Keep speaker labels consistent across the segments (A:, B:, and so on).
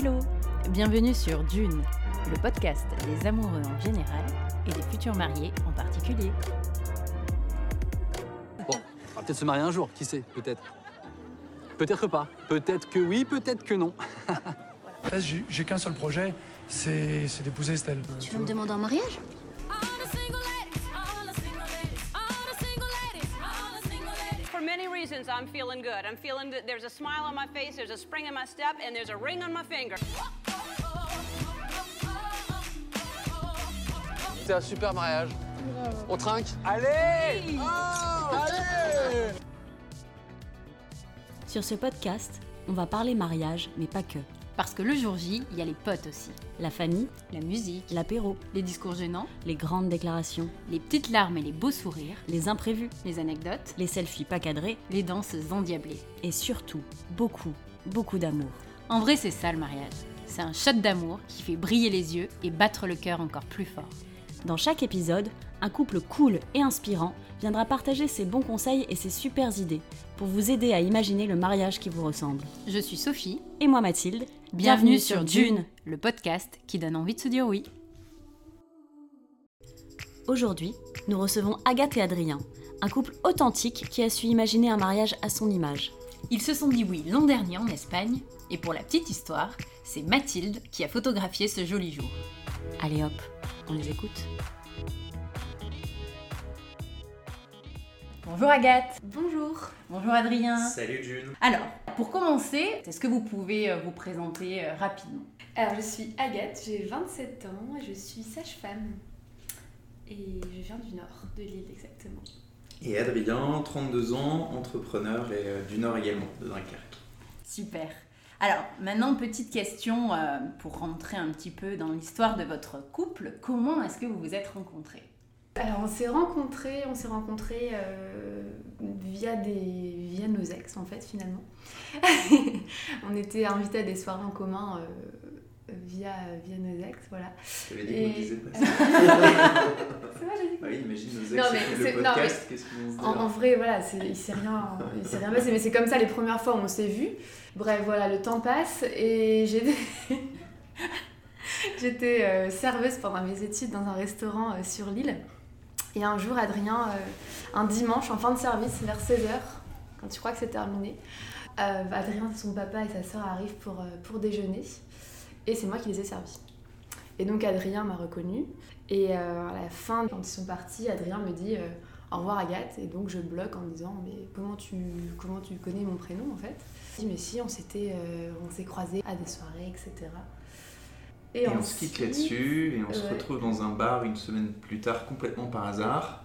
A: Hello Bienvenue sur Dune, le podcast des amoureux en général et des futurs mariés en particulier.
B: Bon, on va peut-être se marier un jour, qui sait, peut-être. Peut-être pas. Peut-être que oui, peut-être que non.
C: En fait, j'ai qu'un seul projet, c'est c'est d'épouser Estelle.
D: Tu veux me demander en mariage?
E: Reasons, I'm feeling good. I'm feeling that there's a smile on my face, there's a spring in my step, and there's a ring on my finger.
B: C'est un super mariage. On trinque? Allez Allez
A: Sur ce podcast, on va parler mariage, mais pas que. Parce que le jour J, il y a les potes aussi. La famille, la musique, l'apéro, les discours gênants, les grandes déclarations, les petites larmes et les beaux sourires, les imprévus, les anecdotes, les selfies pas cadrés, les danses endiablées. Et surtout, beaucoup, beaucoup d'amour. En vrai, c'est ça le mariage. C'est un shot d'amour qui fait briller les yeux et battre le cœur encore plus fort. Dans chaque épisode, un couple cool et inspirant viendra partager ses bons conseils et ses super idées pour vous aider à imaginer le mariage qui vous ressemble. Je suis Sophie et moi Mathilde. Bienvenue, sur Dune, le podcast qui donne envie de se dire oui. Aujourd'hui, nous recevons Agathe et Adrien, un couple authentique qui a su imaginer un mariage à son image. Ils se sont dit oui l'an dernier en Espagne, et pour la petite histoire, c'est Mathilde qui a photographié ce joli jour. Allez hop, on les écoute. Bonjour Agathe.
D: Bonjour.
A: Bonjour Adrien.
F: Salut June.
A: Alors, pour commencer, est-ce que vous pouvez euh, vous présenter euh, rapidement?
G: Alors, je suis Agathe, j'ai 27 ans et je suis sage-femme. Et je viens du nord, de l'île exactement.
F: Et Adrien, 32 ans, entrepreneur et euh, du Nord également, de Dunkerque.
A: Super. Alors, maintenant, petite question euh, pour rentrer un petit peu dans l'histoire de votre couple. Comment est-ce que vous vous êtes rencontrés?
G: Alors, on s'est rencontrés, on s'est rencontrés euh, via, des, via nos ex, en fait, finalement. on était invités à des soirées en commun euh, via, via nos ex, voilà.
F: Tu avais dit
G: Et-
F: qu'on disait pas ça.
G: C'est vrai, j'ai dit
F: Bah oui, imagine nos ex
G: Non, mais
F: écoutent
G: c'est-
F: le
G: non,
F: podcast, qu'est-ce qu'ils vont se dire
G: En, en vrai, voilà, c'est- il s'est rien, il s'est rien passé, mais c'est comme ça les premières fois où on s'est vus. Bref, voilà, le temps passe et j'étais, j'étais euh, serveuse pendant mes études dans un restaurant euh, sur l'île. Et un jour, Adrien, euh, un dimanche en fin de service, vers 16h, quand tu crois que c'est terminé, euh, Adrien, son papa et sa soeur arrivent pour, euh, pour déjeuner et c'est moi qui les ai servis. Et donc Adrien m'a reconnue et à la fin, quand ils sont partis, Adrien me dit au revoir Agathe et donc je bloque en me disant mais comment tu comment tu connais mon prénom en fait? Je dis mais si on s'était on s'est croisés à des soirées etc.
F: Et on se quitte là-dessus et on se retrouve dans un bar une semaine plus tard complètement par hasard,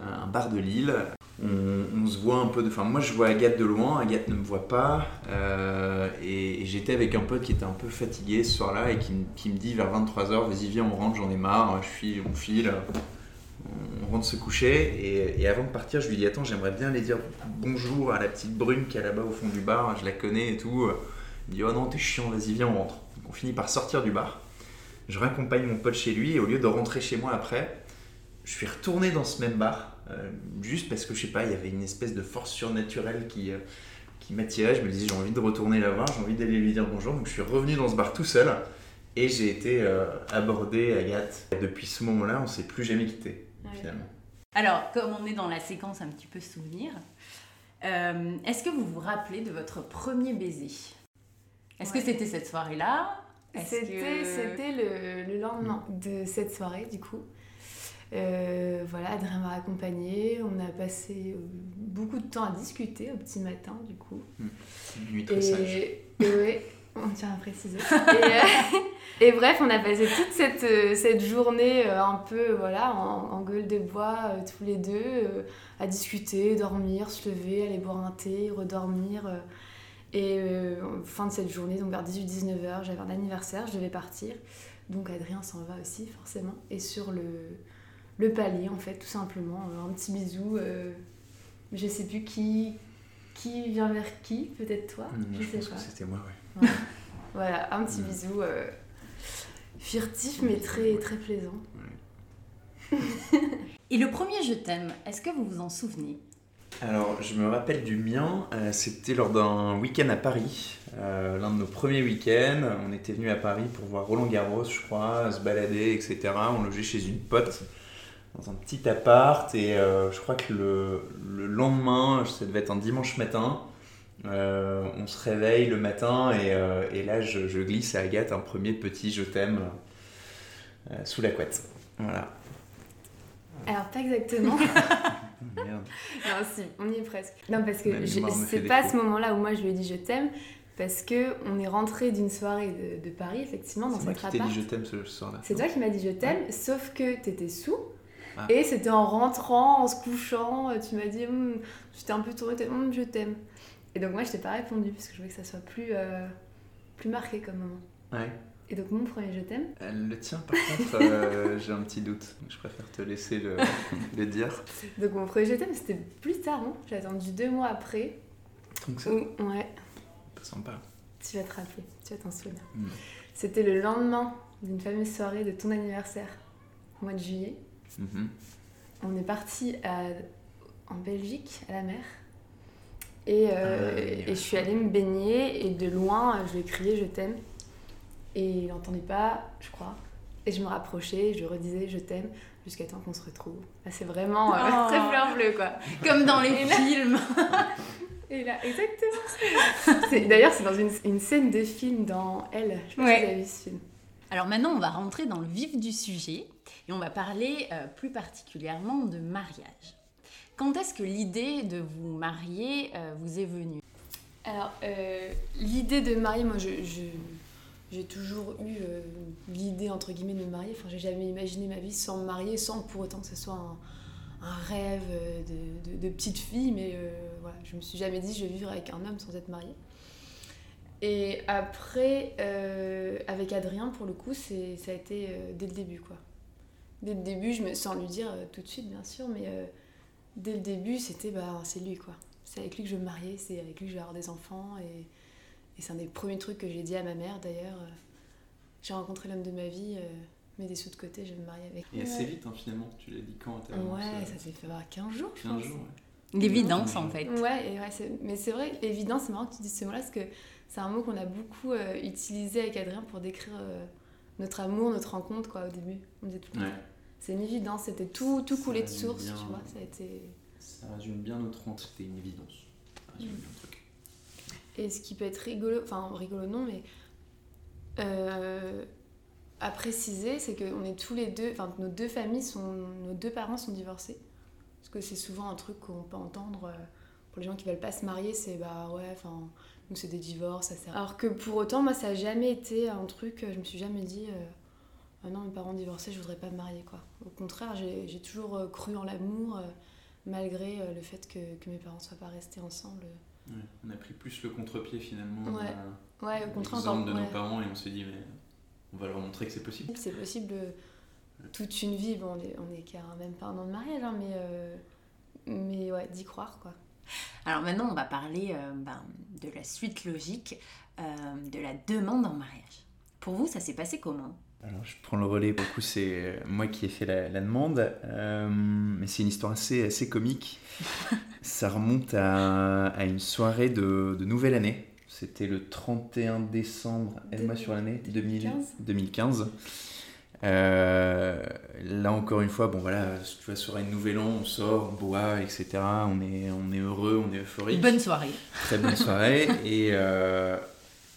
F: euh, un bar de Lille. On, on se voit un peu de... Enfin moi je vois Agathe de loin, Agathe ne me voit pas euh, et, et j'étais avec un pote qui était un peu fatigué ce soir-là et qui, me- qui me dit vers 23h vas-y viens on rentre j'en ai marre, je suis, on file, on rentre se coucher et, et avant de partir je lui dis attends j'aimerais bien aller dire bonjour à la petite brune qui est là-bas au fond du bar, je la connais et tout. Il me dit oh non t'es chiant vas-y viens on rentre. On finit par sortir du bar. Je raccompagne mon pote chez lui et au lieu de rentrer chez moi après, je suis retourné dans ce même bar, euh, juste parce que je sais pas, il y avait une espèce de force surnaturelle qui, euh, qui m'attirait. Je me disais j'ai envie de retourner la voir, j'ai envie d'aller lui dire bonjour. Donc je suis revenu dans ce bar tout seul et j'ai été euh, abordé Agathe. Et depuis ce moment-là, on s'est plus jamais quitté
G: Ouais.
F: finalement.
A: Alors, comme on est dans la séquence un petit peu souvenir, euh, est-ce que vous vous rappelez de votre premier baiser? Est-ce que c'était cette soirée-là?
G: C'était
A: que-
G: le, le lendemain de cette soirée, du coup. Euh, voilà, Adrien m'a accompagnée. On a passé euh, beaucoup de temps à discuter au petit matin, du coup.
F: Une nuit très sage.
G: Et, ouais, on tient à préciser. Et, euh, et bref, on a passé toute cette, cette journée un peu voilà, en, en gueule de bois, tous les deux, à discuter, dormir, se lever, aller boire un thé, redormir. Et euh, fin de cette journée, donc vers 18-19h, j'avais un anniversaire, je devais partir. Donc Adrien s'en va aussi, forcément. Et sur le, le palier, en fait, tout simplement, euh, un petit bisou. euh, je sais plus qui, qui vient vers qui, peut-être toi,
F: Mmh,
G: je
F: je
G: sais
F: pense
G: pas.
F: que c'était moi, ouais.
G: Voilà, un petit bisou euh, furtif mais très très plaisant.
A: Et le premier je t'aime, est-ce que vous vous en souvenez?
F: Alors, je me rappelle du mien, euh, c'était lors d'un week-end à Paris, euh, l'un de nos premiers week-ends. On était venu à Paris pour voir Roland Garros, je crois, se balader, etc. On logeait chez une pote dans un petit appart et euh, je crois que le, le lendemain, ça devait être un dimanche matin, on se réveille le matin et, et là je, je glisse à Agathe un premier petit je t'aime sous la couette. Voilà.
G: Alors, pas exactement.
F: Merde.
G: non, si, on y est presque. Non, parce que c'est pas
F: défaut.
G: ce moment-là où moi je lui ai dit je t'aime, parce que on est rentré d'une soirée de, de Paris, effectivement, dans
F: C'est moi
G: cette
F: qui t'ai
G: appart.
F: dit je t'aime ce soir-là.
G: C'est toi qui m'as dit je t'aime, sauf que t'étais sous.
F: Ah.
G: Et c'était en rentrant, en se couchant, euh, tu m'as dit, Hum, j'étais un peu tournée, dit, Hum, je t'aime. Et donc moi je t'ai pas répondu, parce que je voulais que ça soit plus, euh, plus marqué comme moment.
F: Ouais.
G: Et donc mon premier je t'aime,
F: Euh, Le tien, par contre, euh, j'ai un petit doute. Je préfère te laisser le, le dire.
G: donc mon premier je t'aime c'était plus tard, hein. j'ai attendu deux mois après.
F: Donc ça,
G: Où, ouais,
F: pas sympa.
G: tu vas te rappeler, tu vas t'en souvenir.
F: Mm.
G: C'était le lendemain d'une fameuse soirée de ton anniversaire, au mois de juillet.
F: Mhm.
G: On est parti en Belgique, à la mer. Et, euh,
F: Ah,
G: et je suis allée me baigner et de loin, je lui ai crié je t'aime. Et il n'entendait pas, je crois. Et je me rapprochais, je redisais je t'aime jusqu'à temps qu'on se retrouve. Là, c'est vraiment euh,
A: Oh.
G: très fleur bleue, quoi.
A: Comme dans les films.
G: Et là, exactement. C'est- D'ailleurs, c'est dans une, une scène de film dans Elle. Je sais pas
A: Ouais.
G: si vous avez vu ce film.
A: Alors maintenant, on va rentrer dans le vif du sujet et on va parler euh, plus particulièrement de mariage. Quand est-ce que l'idée de vous marier euh, vous est venue?
G: Alors, euh, l'idée de marier, moi, je, je- j'ai toujours eu euh, l'idée, entre guillemets, de me marier. Enfin, j'ai jamais imaginé ma vie sans me marier, sans pour autant que ce soit un, rêve euh, de, petite fille. Mais euh, voilà, je me suis jamais dit, je vais vivre avec un homme sans être mariée. Et après, euh, avec Adrien, pour le coup, ça a été dès le début, quoi. Dès le début, sans lui dire tout de suite, bien sûr, mais dès le début, c'était, bah, c'est lui, quoi. C'est avec lui que je vais me marier, c'est avec lui que je vais avoir des enfants. Et, et c'est un des premiers trucs que j'ai dit à ma mère, d'ailleurs. euh, J'ai rencontré l'homme de ma vie, euh, mets des sous de côté, je vais me marier avec
F: Et
G: lui.
F: assez vite, hein, finalement. Tu l'as dit quand t'as
G: Ouais, ça s'est fait avoir 15 jours, je
F: 15
G: pense.
F: jours. ouais.
A: L'évidence en fait.
G: Ouais, et mais c'est vrai, évident, c'est marrant que tu dises ce mot-là, parce que c'est un mot qu'on a beaucoup euh, utilisé avec Adrien pour décrire euh, notre amour, notre rencontre, quoi, au début. On disait tout le temps.
F: Ouais.
G: C'est une évidence, c'était tout, tout coulé de source,
F: bien.
G: tu vois, ça a été...
F: Ça résume bien notre rencontre. C'était une évidence. Ça résume bien le truc.
G: Et ce qui peut être rigolo, enfin rigolo non, mais euh, à préciser, c'est qu'on est tous les deux, enfin nos deux familles sont, nos deux parents sont divorcés. Parce que c'est souvent un truc qu'on peut entendre euh, pour les gens qui veulent pas se marier, c'est bah ouais, enfin nous c'est des divorces, ça sert. Alors que pour autant, moi ça a jamais été un truc, je me suis jamais dit euh, ah non mes parents divorcés, je voudrais pas me marier quoi. Au contraire, j'ai toujours cru en l'amour malgré le fait que, que mes parents soient pas restés ensemble.
F: Ouais. On a pris plus le contre-pied finalement.
G: Ouais. Ouais, au contraire,
F: l'exemple de
G: ouais.
F: nos parents et on s'est dit, mais on va leur montrer que c'est possible.
G: C'est possible euh, toute une vie, bon, on est, on est qu'à même pas un an de mariage, hein, mais, euh, mais ouais, d'y croire quoi.
A: Alors maintenant, on va parler euh, ben, de la suite logique euh, de la demande en mariage. Pour vous, ça s'est passé comment?
F: Alors, je prends le relais. Pour le coup, c'est moi qui ai fait la, la demande. Euh, mais c'est une histoire assez, assez comique. Ça remonte à, à une soirée de, de nouvelle année. C'était le 31 décembre, aide-moi sur l'année, 2000
G: 2015.
F: 2015. Euh, là encore une fois, bon voilà, tu vois, sur une nouvelle an, on sort, on boit, etc. On est, on est heureux, on est euphorique.
A: Bonne soirée.
F: Très bonne soirée. Et euh,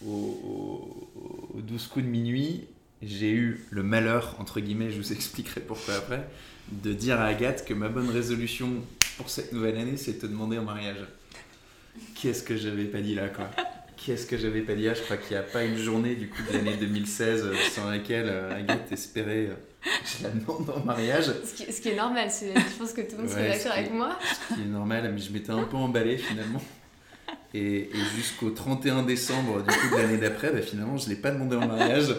F: au, au, au 12 coups de minuit, j'ai eu le malheur, entre guillemets, je vous expliquerai pourquoi après, de dire à Agathe que ma bonne résolution pour cette nouvelle année, c'est de te demander en mariage. Qu'est-ce que j'avais pas dit là, quoi? Qu'est-ce que j'avais pas dit là? Je crois qu'il n'y a pas une journée du coup de l'année 2016 euh, sans laquelle euh, Agathe espérait euh, que je la demande en mariage.
G: Ce qui, ce qui est normal, je pense que tout le monde serait
F: Ouais,
G: d'accord
F: ce qui
G: avec moi.
F: Ce qui est normal, mais je m'étais un peu emballé finalement. Et, et jusqu'au 31 décembre du coup de l'année d'après, bah, finalement je ne l'ai pas demandé en mariage.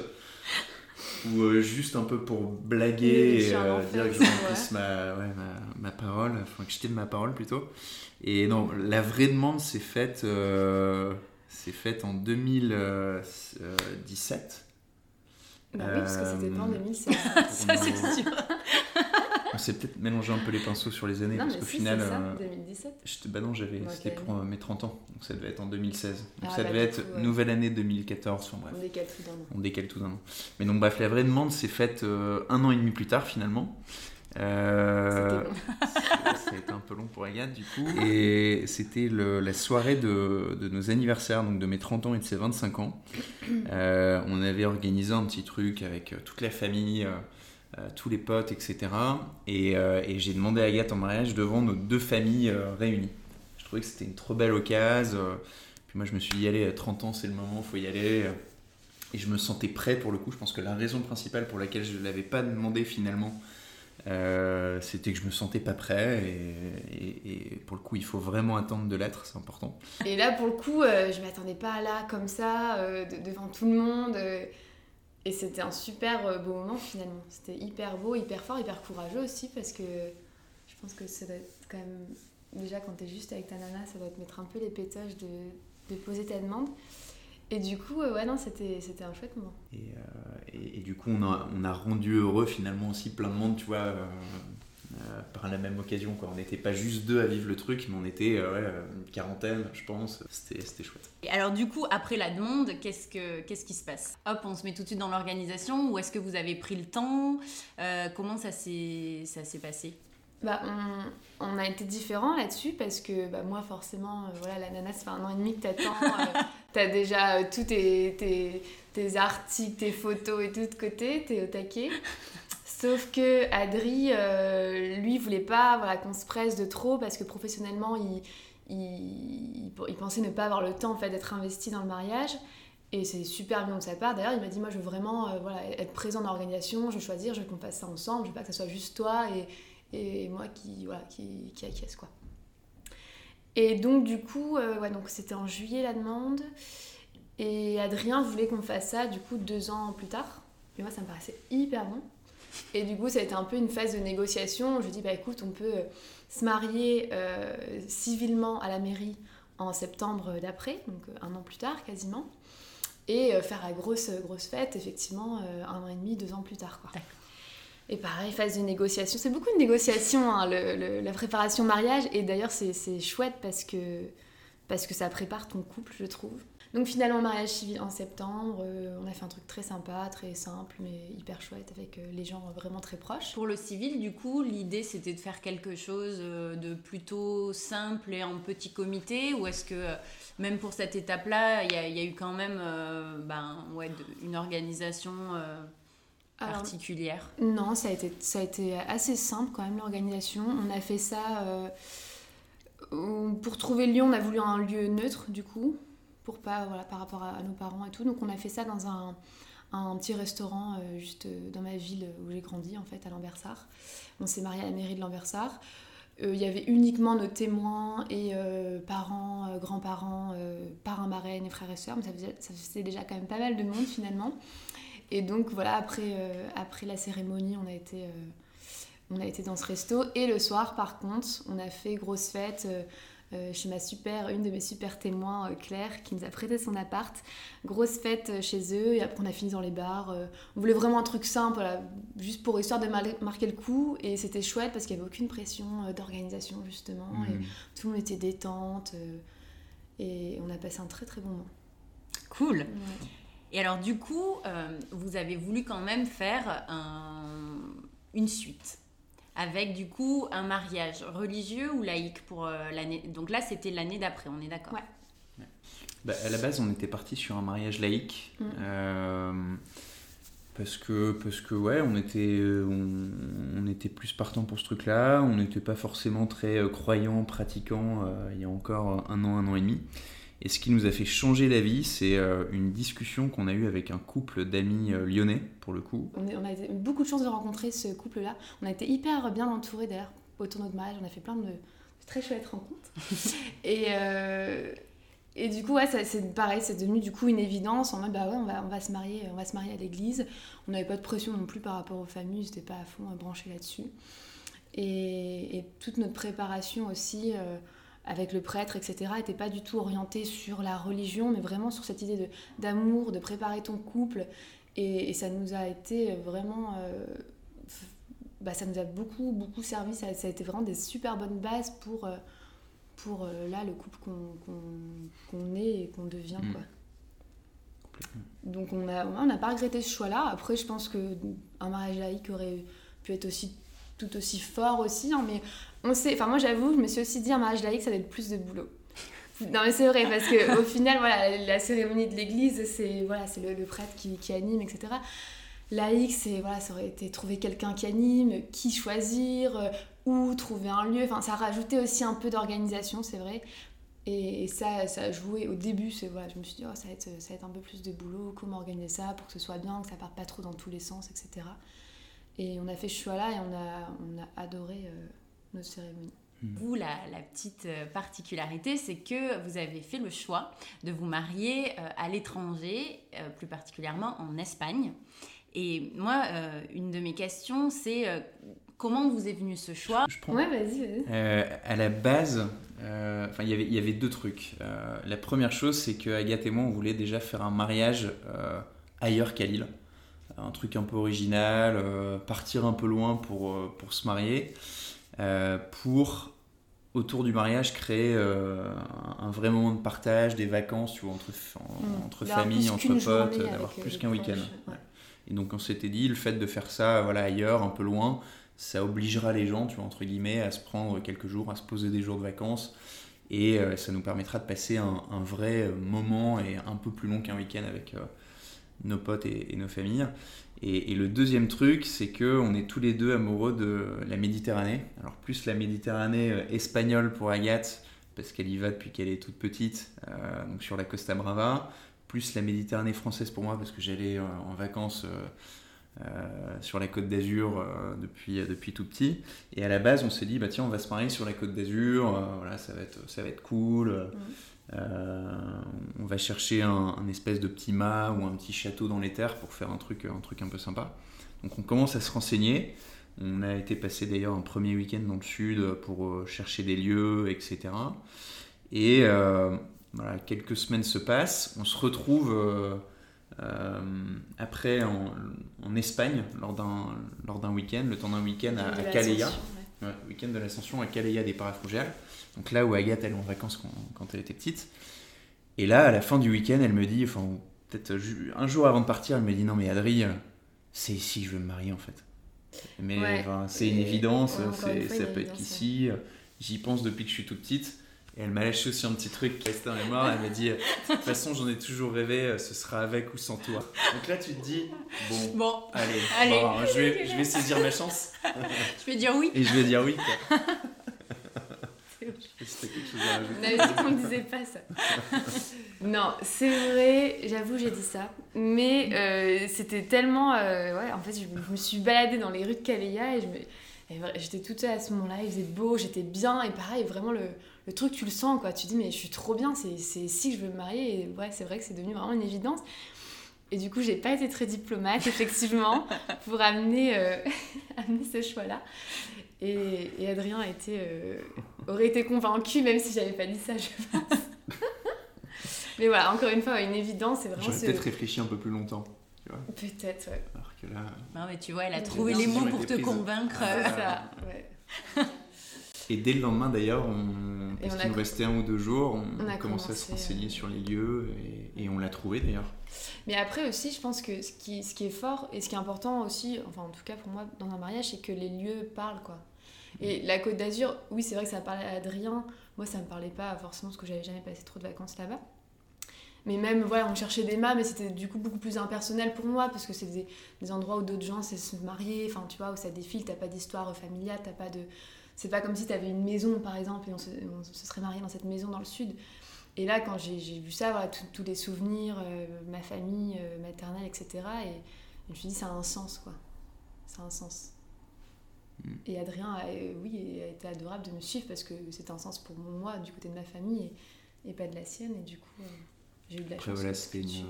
F: Ou euh, juste un peu pour blaguer et euh, dire que je
G: ouais.
F: remplisse ma, ouais, ma, ma parole, enfin que je tienne ma parole plutôt. Et non, la vraie demande s'est faite, euh, faite en 2017.
G: Bah oui, parce que c'était pas en
F: Euh,
G: 2016.
A: Ça, c'est sûr.
F: On s'est peut-être mélangé un peu les pinceaux sur les années,
G: Non,
F: parce qu'au
G: si,
F: final.
G: ça,
F: euh,
G: 2017.
F: j'étais- bah non, j'avais, c'était pour euh, mes 30 ans, donc ça devait être en 2016. Donc
G: Ah,
F: ça
G: bah,
F: devait être
G: ouais.
F: nouvelle année 2014, enfin bref.
G: On décale tout d'un an.
F: On décale tout d'un an. Mais donc bref, la vraie demande s'est faite euh, un an et demi plus tard finalement. Euh,
G: C'était long.
F: ça a été un peu long pour Agathe du coup. Et c'était la soirée de, de nos anniversaires, donc de mes 30 ans et de ses 25 ans. Euh, on avait organisé un petit truc avec euh, toute la famille, euh, euh, tous les potes, etc. Et, euh, et j'ai demandé à Agathe en mariage devant nos deux familles euh, réunies. Je trouvais que c'était une trop belle occasion. euh, Puis moi je me suis dit, allez, 30 ans c'est le moment, faut y aller. Et je me sentais prêt pour le coup. Je pense que la raison principale pour laquelle je ne l'avais pas demandé finalement, euh, c'était que je me sentais pas prêt. Et, pour le coup, il faut vraiment attendre de l'être, c'est important.
G: Et là, pour le coup, euh, je m'attendais pas à là, comme ça, euh, de- devant tout le monde. Et c'était un super euh, beau moment finalement. C'était hyper beau, hyper fort, hyper courageux aussi, parce que je pense que ça doit être quand même. Déjà, quand t'es juste avec ta nana, ça doit te mettre un peu les pétoches de, de poser ta demande. Et du coup, euh, ouais, non, c'était un chouette moment.
F: Et, euh, et- et du coup, on a, on a rendu heureux finalement aussi plein de monde, tu vois, par la même occasion. Quoi. On n'était pas juste deux à vivre le truc, mais on était euh, ouais, une quarantaine, je pense. C'était chouette.
A: Et alors du coup, après la demande, qu'est-ce, que, qu'est-ce qui se passe? Hop, on se met tout de suite dans l'organisation ou est-ce que vous avez pris le temps? Euh, Comment ça s'est, ça s'est passé?
G: Bah, on, on a été différents là-dessus parce que bah, moi, forcément, euh, voilà, la nana, ça fait un an et demi que t'attends. euh, t'as déjà euh, tous tes, tes, tes articles, tes photos et tout de côté, t'es au taquet. Sauf que Adri, euh, lui, voulait pas voilà, qu'on se presse de trop parce que professionnellement, il, il, il pensait ne pas avoir le temps en fait, d'être investi dans le mariage. Et c'est super bien de sa part. D'ailleurs, il m'a dit Moi, je veux vraiment euh, voilà, être présent dans l'organisation, je veux choisir, je veux qu'on fasse ça ensemble, je veux pas que ce soit juste toi et, et moi qui, voilà, qui, qui acquiesce. Quoi. Et donc, du coup, euh, c'était en juillet la demande. Et Adrien voulait qu'on fasse ça, du coup, deux ans plus tard. Et moi, ça me paraissait hyper bon. Et du coup, ça a été un peu une phase de négociation. Je lui ai dit, bah écoute, on peut euh, se marier euh, civilement à la mairie en septembre d'après, donc euh, un an plus tard quasiment, et faire la grosse, grosse fête, effectivement, un an et demi, deux ans plus tard. Quoi. Et pareil, phase de négociation. C'est beaucoup de négociations, hein, le- le- la préparation mariage. Et d'ailleurs, c'est c'est chouette parce que, parce que ça prépare ton couple, je trouve. Donc finalement, mariage civil en septembre. euh, on a fait un truc très sympa, très simple, mais hyper chouette avec euh, les gens vraiment très proches.
A: Pour le civil, du coup, l'idée c'était de faire quelque chose euh, de plutôt simple et en petit comité ou est-ce que même pour cette étape-là, il y, a- il y a eu quand même ben, ouais, de- une organisation
G: Alors,
A: particulière?
G: Non, ça a, été, ça a été assez simple quand même l'organisation. On a fait ça. euh, pour trouver le lieu, on a voulu un lieu neutre du coup, pour pas, voilà, par rapport à, nos parents et tout. Donc on a fait ça dans un, un petit restaurant euh, juste euh, dans ma ville où j'ai grandi en fait, à Lambersart. On s'est marié à la mairie de Lambersart. Euh, Il y avait uniquement nos témoins et parents, grands-parents, parrains, marraines et frères et sœurs. Mais ça faisait, déjà quand même pas mal de monde finalement. Et donc voilà, après, après la cérémonie, on a, été, on a été dans ce resto. Et le soir, par contre, on a fait grosse fête chez ma super, une de mes super témoins, euh, Claire, qui nous a prêté son appart. Grosse fête euh, chez eux. Et après, on a fini dans les bars. euh, on voulait vraiment un truc simple, voilà, juste pour histoire de mar- marquer le coup. Et c'était chouette parce qu'il n'y avait aucune pression euh, d'organisation, justement. Et
F: Mhm.
G: tout le monde était détente. euh, et on a passé un très très bon moment.
A: Cool.
G: Ouais.
A: Et alors du coup, euh, vous avez voulu quand même faire un- une suite avec du coup un mariage religieux ou laïque pour euh, l'année. Donc là, c'était l'année d'après, on est d'accord.
G: Ouais.
F: Bah, à la base, on était parti sur un mariage laïque.
G: Mm.
F: euh, parce que, parce que ouais, on était, on, on était plus partant pour ce truc-là. On n'était pas forcément très euh, croyants, pratiquants euh, il y a encore un an, un an et demi. Et ce qui nous a fait changer la vie, c'est euh, une discussion qu'on a eue avec un couple d'amis euh, lyonnais, pour le coup.
G: On, est- on a eu beaucoup de chance de rencontrer ce couple-là. On a été hyper bien entourés d'ailleurs autour de notre mariage. On a fait plein de, de très chouettes rencontres. et, euh, et du coup, ouais, c'est pareil, c'est devenu du coup une évidence en mode bah ouais, on va, on va se marier, on va se marier à l'église. On n'avait pas de pression non plus par rapport aux familles, c'était pas à fond branché là-dessus. Et, et toute notre préparation aussi. euh, avec le prêtre, etc., n'était pas du tout orientée sur la religion, mais vraiment sur cette idée de- d'amour, de préparer ton couple, et, et ça nous a été vraiment euh, bah, ça nous a beaucoup, beaucoup servi. Ça, ça a été vraiment des super bonnes bases pour, euh, pour euh, là, le couple qu'on qu'on- qu'on est et qu'on devient.
F: Mm.
G: Quoi. Donc on n'a on n'a pas regretté ce choix-là. Après, je pense qu'un mariage laïque aurait pu être aussi tout aussi fort aussi. hein, mais on sait, enfin moi j'avoue, je me suis aussi dit un mariage laïque, ça va être plus de boulot. Non mais c'est vrai parce que au final voilà la cérémonie de l'église c'est voilà c'est le, le prêtre qui, qui anime etc. Laïque c'est voilà ça aurait été trouver quelqu'un qui anime, qui choisir, euh, où trouver un lieu. Enfin ça rajoutait aussi un peu d'organisation c'est vrai. Et, et ça ça a joué au début c'est voilà je me suis dit oh, ça va être ça va être un peu plus de boulot comment organiser ça pour que ce soit bien que ça parte pas trop dans tous les sens etc. Et on a fait ce choix là et on a on a adoré euh, notre cérémonie.
A: Vous, la, la petite euh, particularité, c'est que vous avez fait le choix de vous marier euh, à l'étranger, euh, plus particulièrement en Espagne. Et moi, euh, une de mes questions, c'est euh, comment vous est venu ce choix?
F: Je prends.
G: Ouais vas-y vas-y.
F: Euh, à la base, euh, enfin, il y avait- y avait deux trucs. Euh, la première chose, c'est que Agathe et moi, on voulait déjà faire un mariage euh, ailleurs qu'à Lille. Un truc un peu original, euh, partir un peu loin pour, euh, pour se marier, euh, pour, autour du mariage, créer euh, un, vrai moment de partage, des vacances, tu vois, entre, en-
G: Mm.
F: entre
G: plus
F: entre potes, d'avoir
G: euh,
F: plus qu'un week-end.
G: ouais.
F: Et donc on s'était dit, le fait de faire ça voilà, ailleurs, un peu loin, ça obligera les gens, tu vois, entre guillemets, à se prendre quelques jours, à se poser des jours de vacances. Et euh, ça nous permettra de passer un, un vrai moment et un peu plus long qu'un week-end avec euh, nos potes et, nos familles. Et, le deuxième truc, c'est que on est tous les deux amoureux de la Méditerranée. Alors plus la Méditerranée euh, espagnole pour Agathe, parce qu'elle y va depuis qu'elle est toute petite, euh, donc sur la Costa Brava. Plus la Méditerranée française pour moi, parce que j'allais euh, en vacances sur la Côte d'Azur depuis, depuis tout petit. Et à la base, on s'est dit, bah tiens, on va se marier sur la Côte d'Azur, voilà, ça va être, ça va être cool. Euh, on va chercher un, un espèce de petit mât ou un petit château dans les terres pour faire un truc, un truc un peu sympa. Donc on commence à se renseigner. On a été passé d'ailleurs un premier week-end dans le sud pour euh, chercher des lieux, etc. Et euh, voilà, quelques semaines se passent. On se retrouve euh, euh, après en, en Espagne lors d'un lors d'un week-end, le temps d'un week-end à, à
G: la
F: Calella.
G: Ascension, ouais.
F: Ouais, week-end de l'ascension à Calella des Parafougères. Donc là où Agathe elle est en vacances quand, quand elle était petite. Et là, à la fin du week-end, elle me dit, enfin peut-être un jour avant de partir, elle me dit non mais Adri, euh, c'est ici que je veux me marier en fait. Mais
G: Ouais.
F: c'est une évidence,
G: ouais, fois,
F: ça
G: une
F: peut être qu'ici. euh, J'y pense depuis que je suis toute petite. Et elle m'a lâché aussi un petit truc qui restait en mémoire. Elle m'a dit, de toute façon, j'en ai toujours rêvé, euh, ce sera avec ou sans toi. Donc là, tu te dis, bon,
A: Bon,
F: allez,
A: Allez.
F: bon, je, vais, je vais saisir ma chance.
A: je vais dire oui.
F: Et je vais dire oui. Quoi. Je sais pas si t'as quelque chose à rajouter.
G: On avait dit qu'on ne disait pas ça. non, c'est vrai, j'avoue, j'ai dit ça. Mais euh, c'était tellement. euh, ouais, en fait, je, me suis baladée dans les rues de Calella et j'étais toute à ce moment-là, il faisait beau, j'étais bien. Et pareil, vraiment, le, truc, tu le sens, quoi. Tu dis, mais je suis trop bien, c'est ici que je veux me marier. Et c'est vrai que c'est devenu vraiment une évidence. Et du coup, j'ai pas été très diplomate, effectivement, pour amener, euh, amener ce choix-là. Et, et Adrien a été, euh, aurait été convaincu, même si j'avais pas dit ça, je pense. Mais voilà, encore une fois, une évidence, c'est vraiment
F: J'aurais
G: ce...
F: peut-être réfléchi un peu plus longtemps.
G: Peut-être, ouais.
F: Alors que là.
A: Non, mais tu vois, elle a trouvé les mots pour te
F: prise.
A: convaincre. Euh,
G: ça, ouais.
F: Et dès le lendemain d'ailleurs, on... Parce qu'il nous restait un ou deux jours, on,
G: on a
F: commencé à se renseigner
G: euh,
F: sur les lieux et, et on l'a trouvé d'ailleurs.
G: Mais après aussi, je pense que ce qui, ce qui est fort et ce qui est important aussi, enfin en tout cas pour moi dans un mariage, c'est que les lieux parlent quoi. Et la Côte d'Azur, oui c'est vrai que ça parlait à Adrien, moi ça me parlait pas forcément parce que j'avais jamais passé trop de vacances là-bas. Mais même, voilà, on cherchait des mâts, mais c'était du coup beaucoup plus impersonnel pour moi, parce que c'est des, endroits où d'autres gens c'est se marier, enfin tu vois, où ça défile, t'as pas d'histoire familiale, t'as pas de... C'est pas comme si t'avais une maison par exemple, et on se, serait marié dans cette maison dans le sud. Et là, quand j'ai vu ça, voilà, tous les souvenirs, euh, ma famille euh, maternelle, etc. Et je me suis dit, ça a un sens, quoi. Ça a un sens.
F: Mm.
G: Et Adrien, a, euh, oui, a été adorable de me suivre parce que c'est un sens pour moi, du côté de ma famille, et, et pas de la sienne. Et du coup, euh, j'ai eu de la
F: Après
G: chance.
F: voilà, c'était une-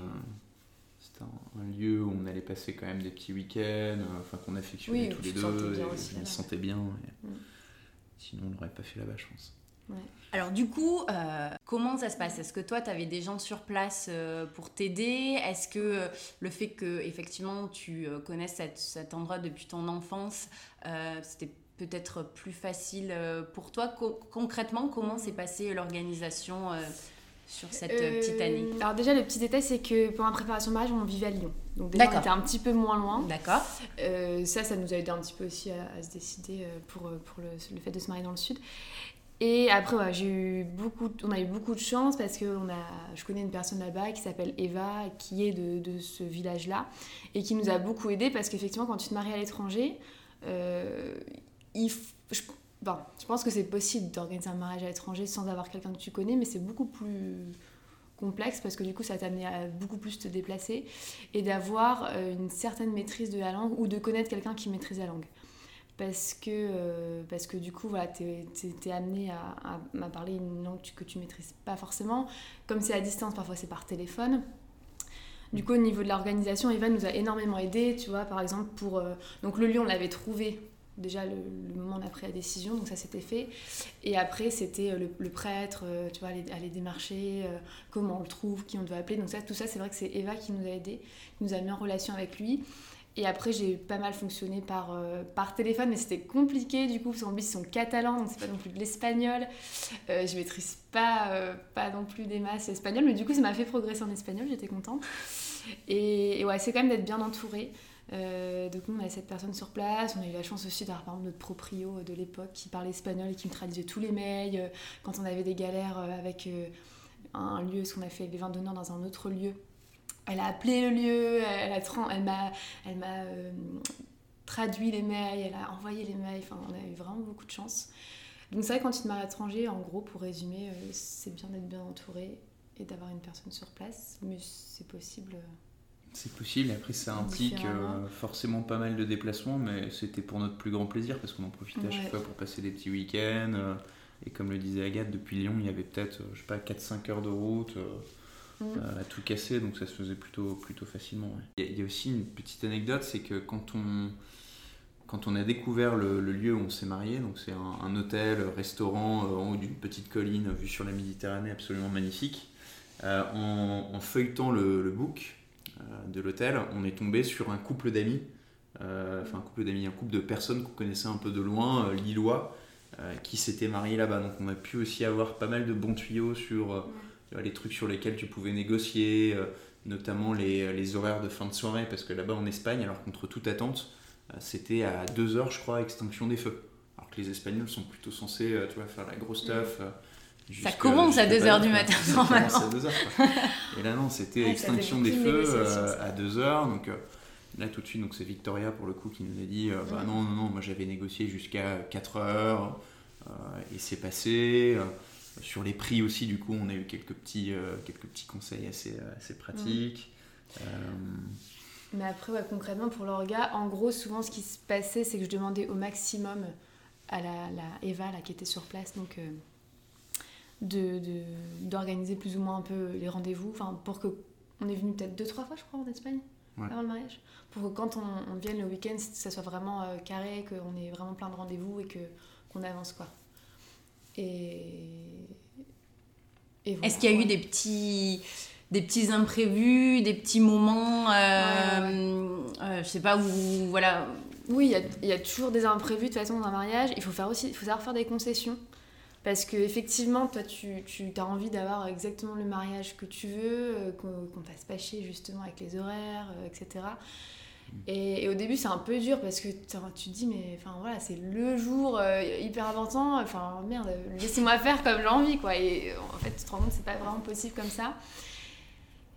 F: un, un lieu où on allait passer quand même des petits week-ends, euh, enfin qu'on affectionnait
G: Oui,
F: tous les deux,
G: bien
F: et
G: aussi
F: on
G: là-bas.
F: se sentait bien. et
G: Mm.
F: Sinon on l'aurait pas fait là-bas, je pense.
A: Alors du coup, euh, comment ça se passe? Est-ce que toi, tu avais des gens sur place euh, pour t'aider? Est-ce que euh, le fait que effectivement tu connaisses cet endroit depuis ton enfance, c'était peut-être plus facile pour toi? Concrètement, comment s'est passée l'organisation sur cette petite année?
G: Alors déjà, le petit détail, c'est que pendant la préparation de mariage, on vivait à Lyon. Donc déjà, on était un petit peu moins loin.
A: D'accord.
G: ça, ça nous a aidé un petit peu aussi à, se décider pour, pour le, le, fait de se marier dans le sud. Et après, j'ai eu beaucoup, on a eu beaucoup de chance parce que je connais une personne là-bas qui s'appelle Eva, qui est de, ce village-là, et qui nous a beaucoup aidé parce qu'effectivement, quand tu te maries à l'étranger, euh, il je, pense que c'est possible d'organiser un mariage à l'étranger sans avoir quelqu'un que tu connais, mais c'est beaucoup plus complexe parce que du coup ça t'amène à beaucoup plus te déplacer et d'avoir euh, une certaine maîtrise de la langue ou de connaître quelqu'un qui maîtrise la langue parce que, euh, parce que du coup, voilà, tu es, amené à, à, parler une langue que tu maîtrises pas forcément. Comme c'est à distance, parfois c'est par téléphone. Du coup, au niveau de l'organisation, Eva nous a énormément aidé, tu vois, par exemple, pour... Euh, donc le lieu, on l'avait trouvé déjà le, moment où on a pris la décision, donc ça s'était fait. Et après, c'était euh, le, prêtre, tu vois, aller, aller démarcher, comment on le trouve, qui on doit appeler. Donc ça, tout ça, c'est vrai que c'est Eva qui nous a aidé, qui nous a mis en relation avec lui. Et après, j'ai pas mal fonctionné par, euh, par téléphone, mais c'était compliqué du coup, parce qu'en plus, ils sont catalans, donc c'est pas non plus de l'espagnol. Euh, je maîtrise pas, euh, pas non plus des masses espagnol, mais du coup, ça m'a fait progresser en espagnol, j'étais contente. Et, ouais, c'est quand même d'être bien entourée. donc, on a cette personne sur place. On a eu la chance aussi d'avoir par exemple notre proprio de l'époque qui parlait espagnol et qui me traduisait tous les mails. Quand on avait des galères avec un lieu, parce qu'on a fait les vins d'honneur dans un autre lieu elle a appelé le lieu, elle, m'a, elle m'a euh, traduit les mails, elle a envoyé les mails, enfin on a eu vraiment beaucoup de chance. Donc c'est vrai quand tu te maries à l'étranger, en gros pour résumer, euh, c'est bien d'être bien entouré et d'avoir une personne sur place, mais c'est possible. Euh,
F: c'est possible, après ça implique forcément pas mal de déplacements, mais c'était pour notre plus grand plaisir parce qu'on en profitait à chaque fois pour passer des petits week-ends. et comme le disait Agathe, depuis Lyon, il y avait peut-être, je sais pas, 4-5 heures de route. Euh, à tout casser, donc ça se faisait plutôt, plutôt facilement. Il y, a aussi une petite anecdote, c'est que quand on, quand on a découvert le, lieu où on s'est marié, donc c'est un, hôtel, restaurant euh, en haut d'une petite colline vue sur la Méditerranée absolument magnifique, euh, en, feuilletant le, book de l'hôtel, on est tombé sur un couple d'amis, enfin un couple d'amis, un couple de personnes qu'on connaissait un peu de loin, lillois, qui s'étaient mariés là-bas. Donc on a pu aussi avoir pas mal de bons tuyaux sur les trucs sur lesquels tu pouvais négocier, euh, notamment les, les, horaires de fin de soirée, parce que là-bas en Espagne, alors contre toute attente, euh, c'était à 2 heures, je crois, extinction des feux. Alors que les Espagnols sont plutôt censés euh, tu vois, faire la grosse stuff.
A: Ça commence à 2h du matin,
F: normalement. à 2 heures, Et là, non, c'était extinction des feux à 2 heures. Donc là, tout de suite, c'est Victoria pour le coup qui nous a dit bah non, non, non, moi j'avais négocié jusqu'à 4 heures et c'est passé. Sur les prix aussi, du coup, on a eu quelques petits, euh, quelques petits conseils assez, euh, assez pratiques. Euh,
G: Mais après, ouais, concrètement, pour l'orga, en gros, souvent, ce qui se passait, c'est que je demandais au maximum à la, la Eva, là, qui était sur place, donc de d'organiser plus ou moins un peu les rendez-vous, enfin, pour que on est venu peut-être deux, trois fois, je crois, en Espagne, avant le mariage, pour que quand on, vienne le week-end, ça soit vraiment carré, qu'on ait vraiment plein de rendez-vous et que qu'on avance, quoi. Et,
A: Est-ce qu'il y a eu des petits, des petits imprévus, des petits moments, euh, euh, je sais pas, où voilà.
G: Oui, il y a, y a, toujours des imprévus de toute façon dans un mariage. Il faut, faire aussi, faut savoir faire des concessions. Parce que effectivement, toi, tu, tu as envie d'avoir exactement le mariage que tu veux, euh, qu'on ne fasse pas chier justement avec les horaires, etc. Et, au début, c'est un peu dur parce que tu te dis, mais enfin voilà, c'est le jour euh, hyper important, enfin merde, laissez-moi faire comme j'ai envie, quoi. Et en fait, tu te rends compte c'est pas vraiment possible comme ça.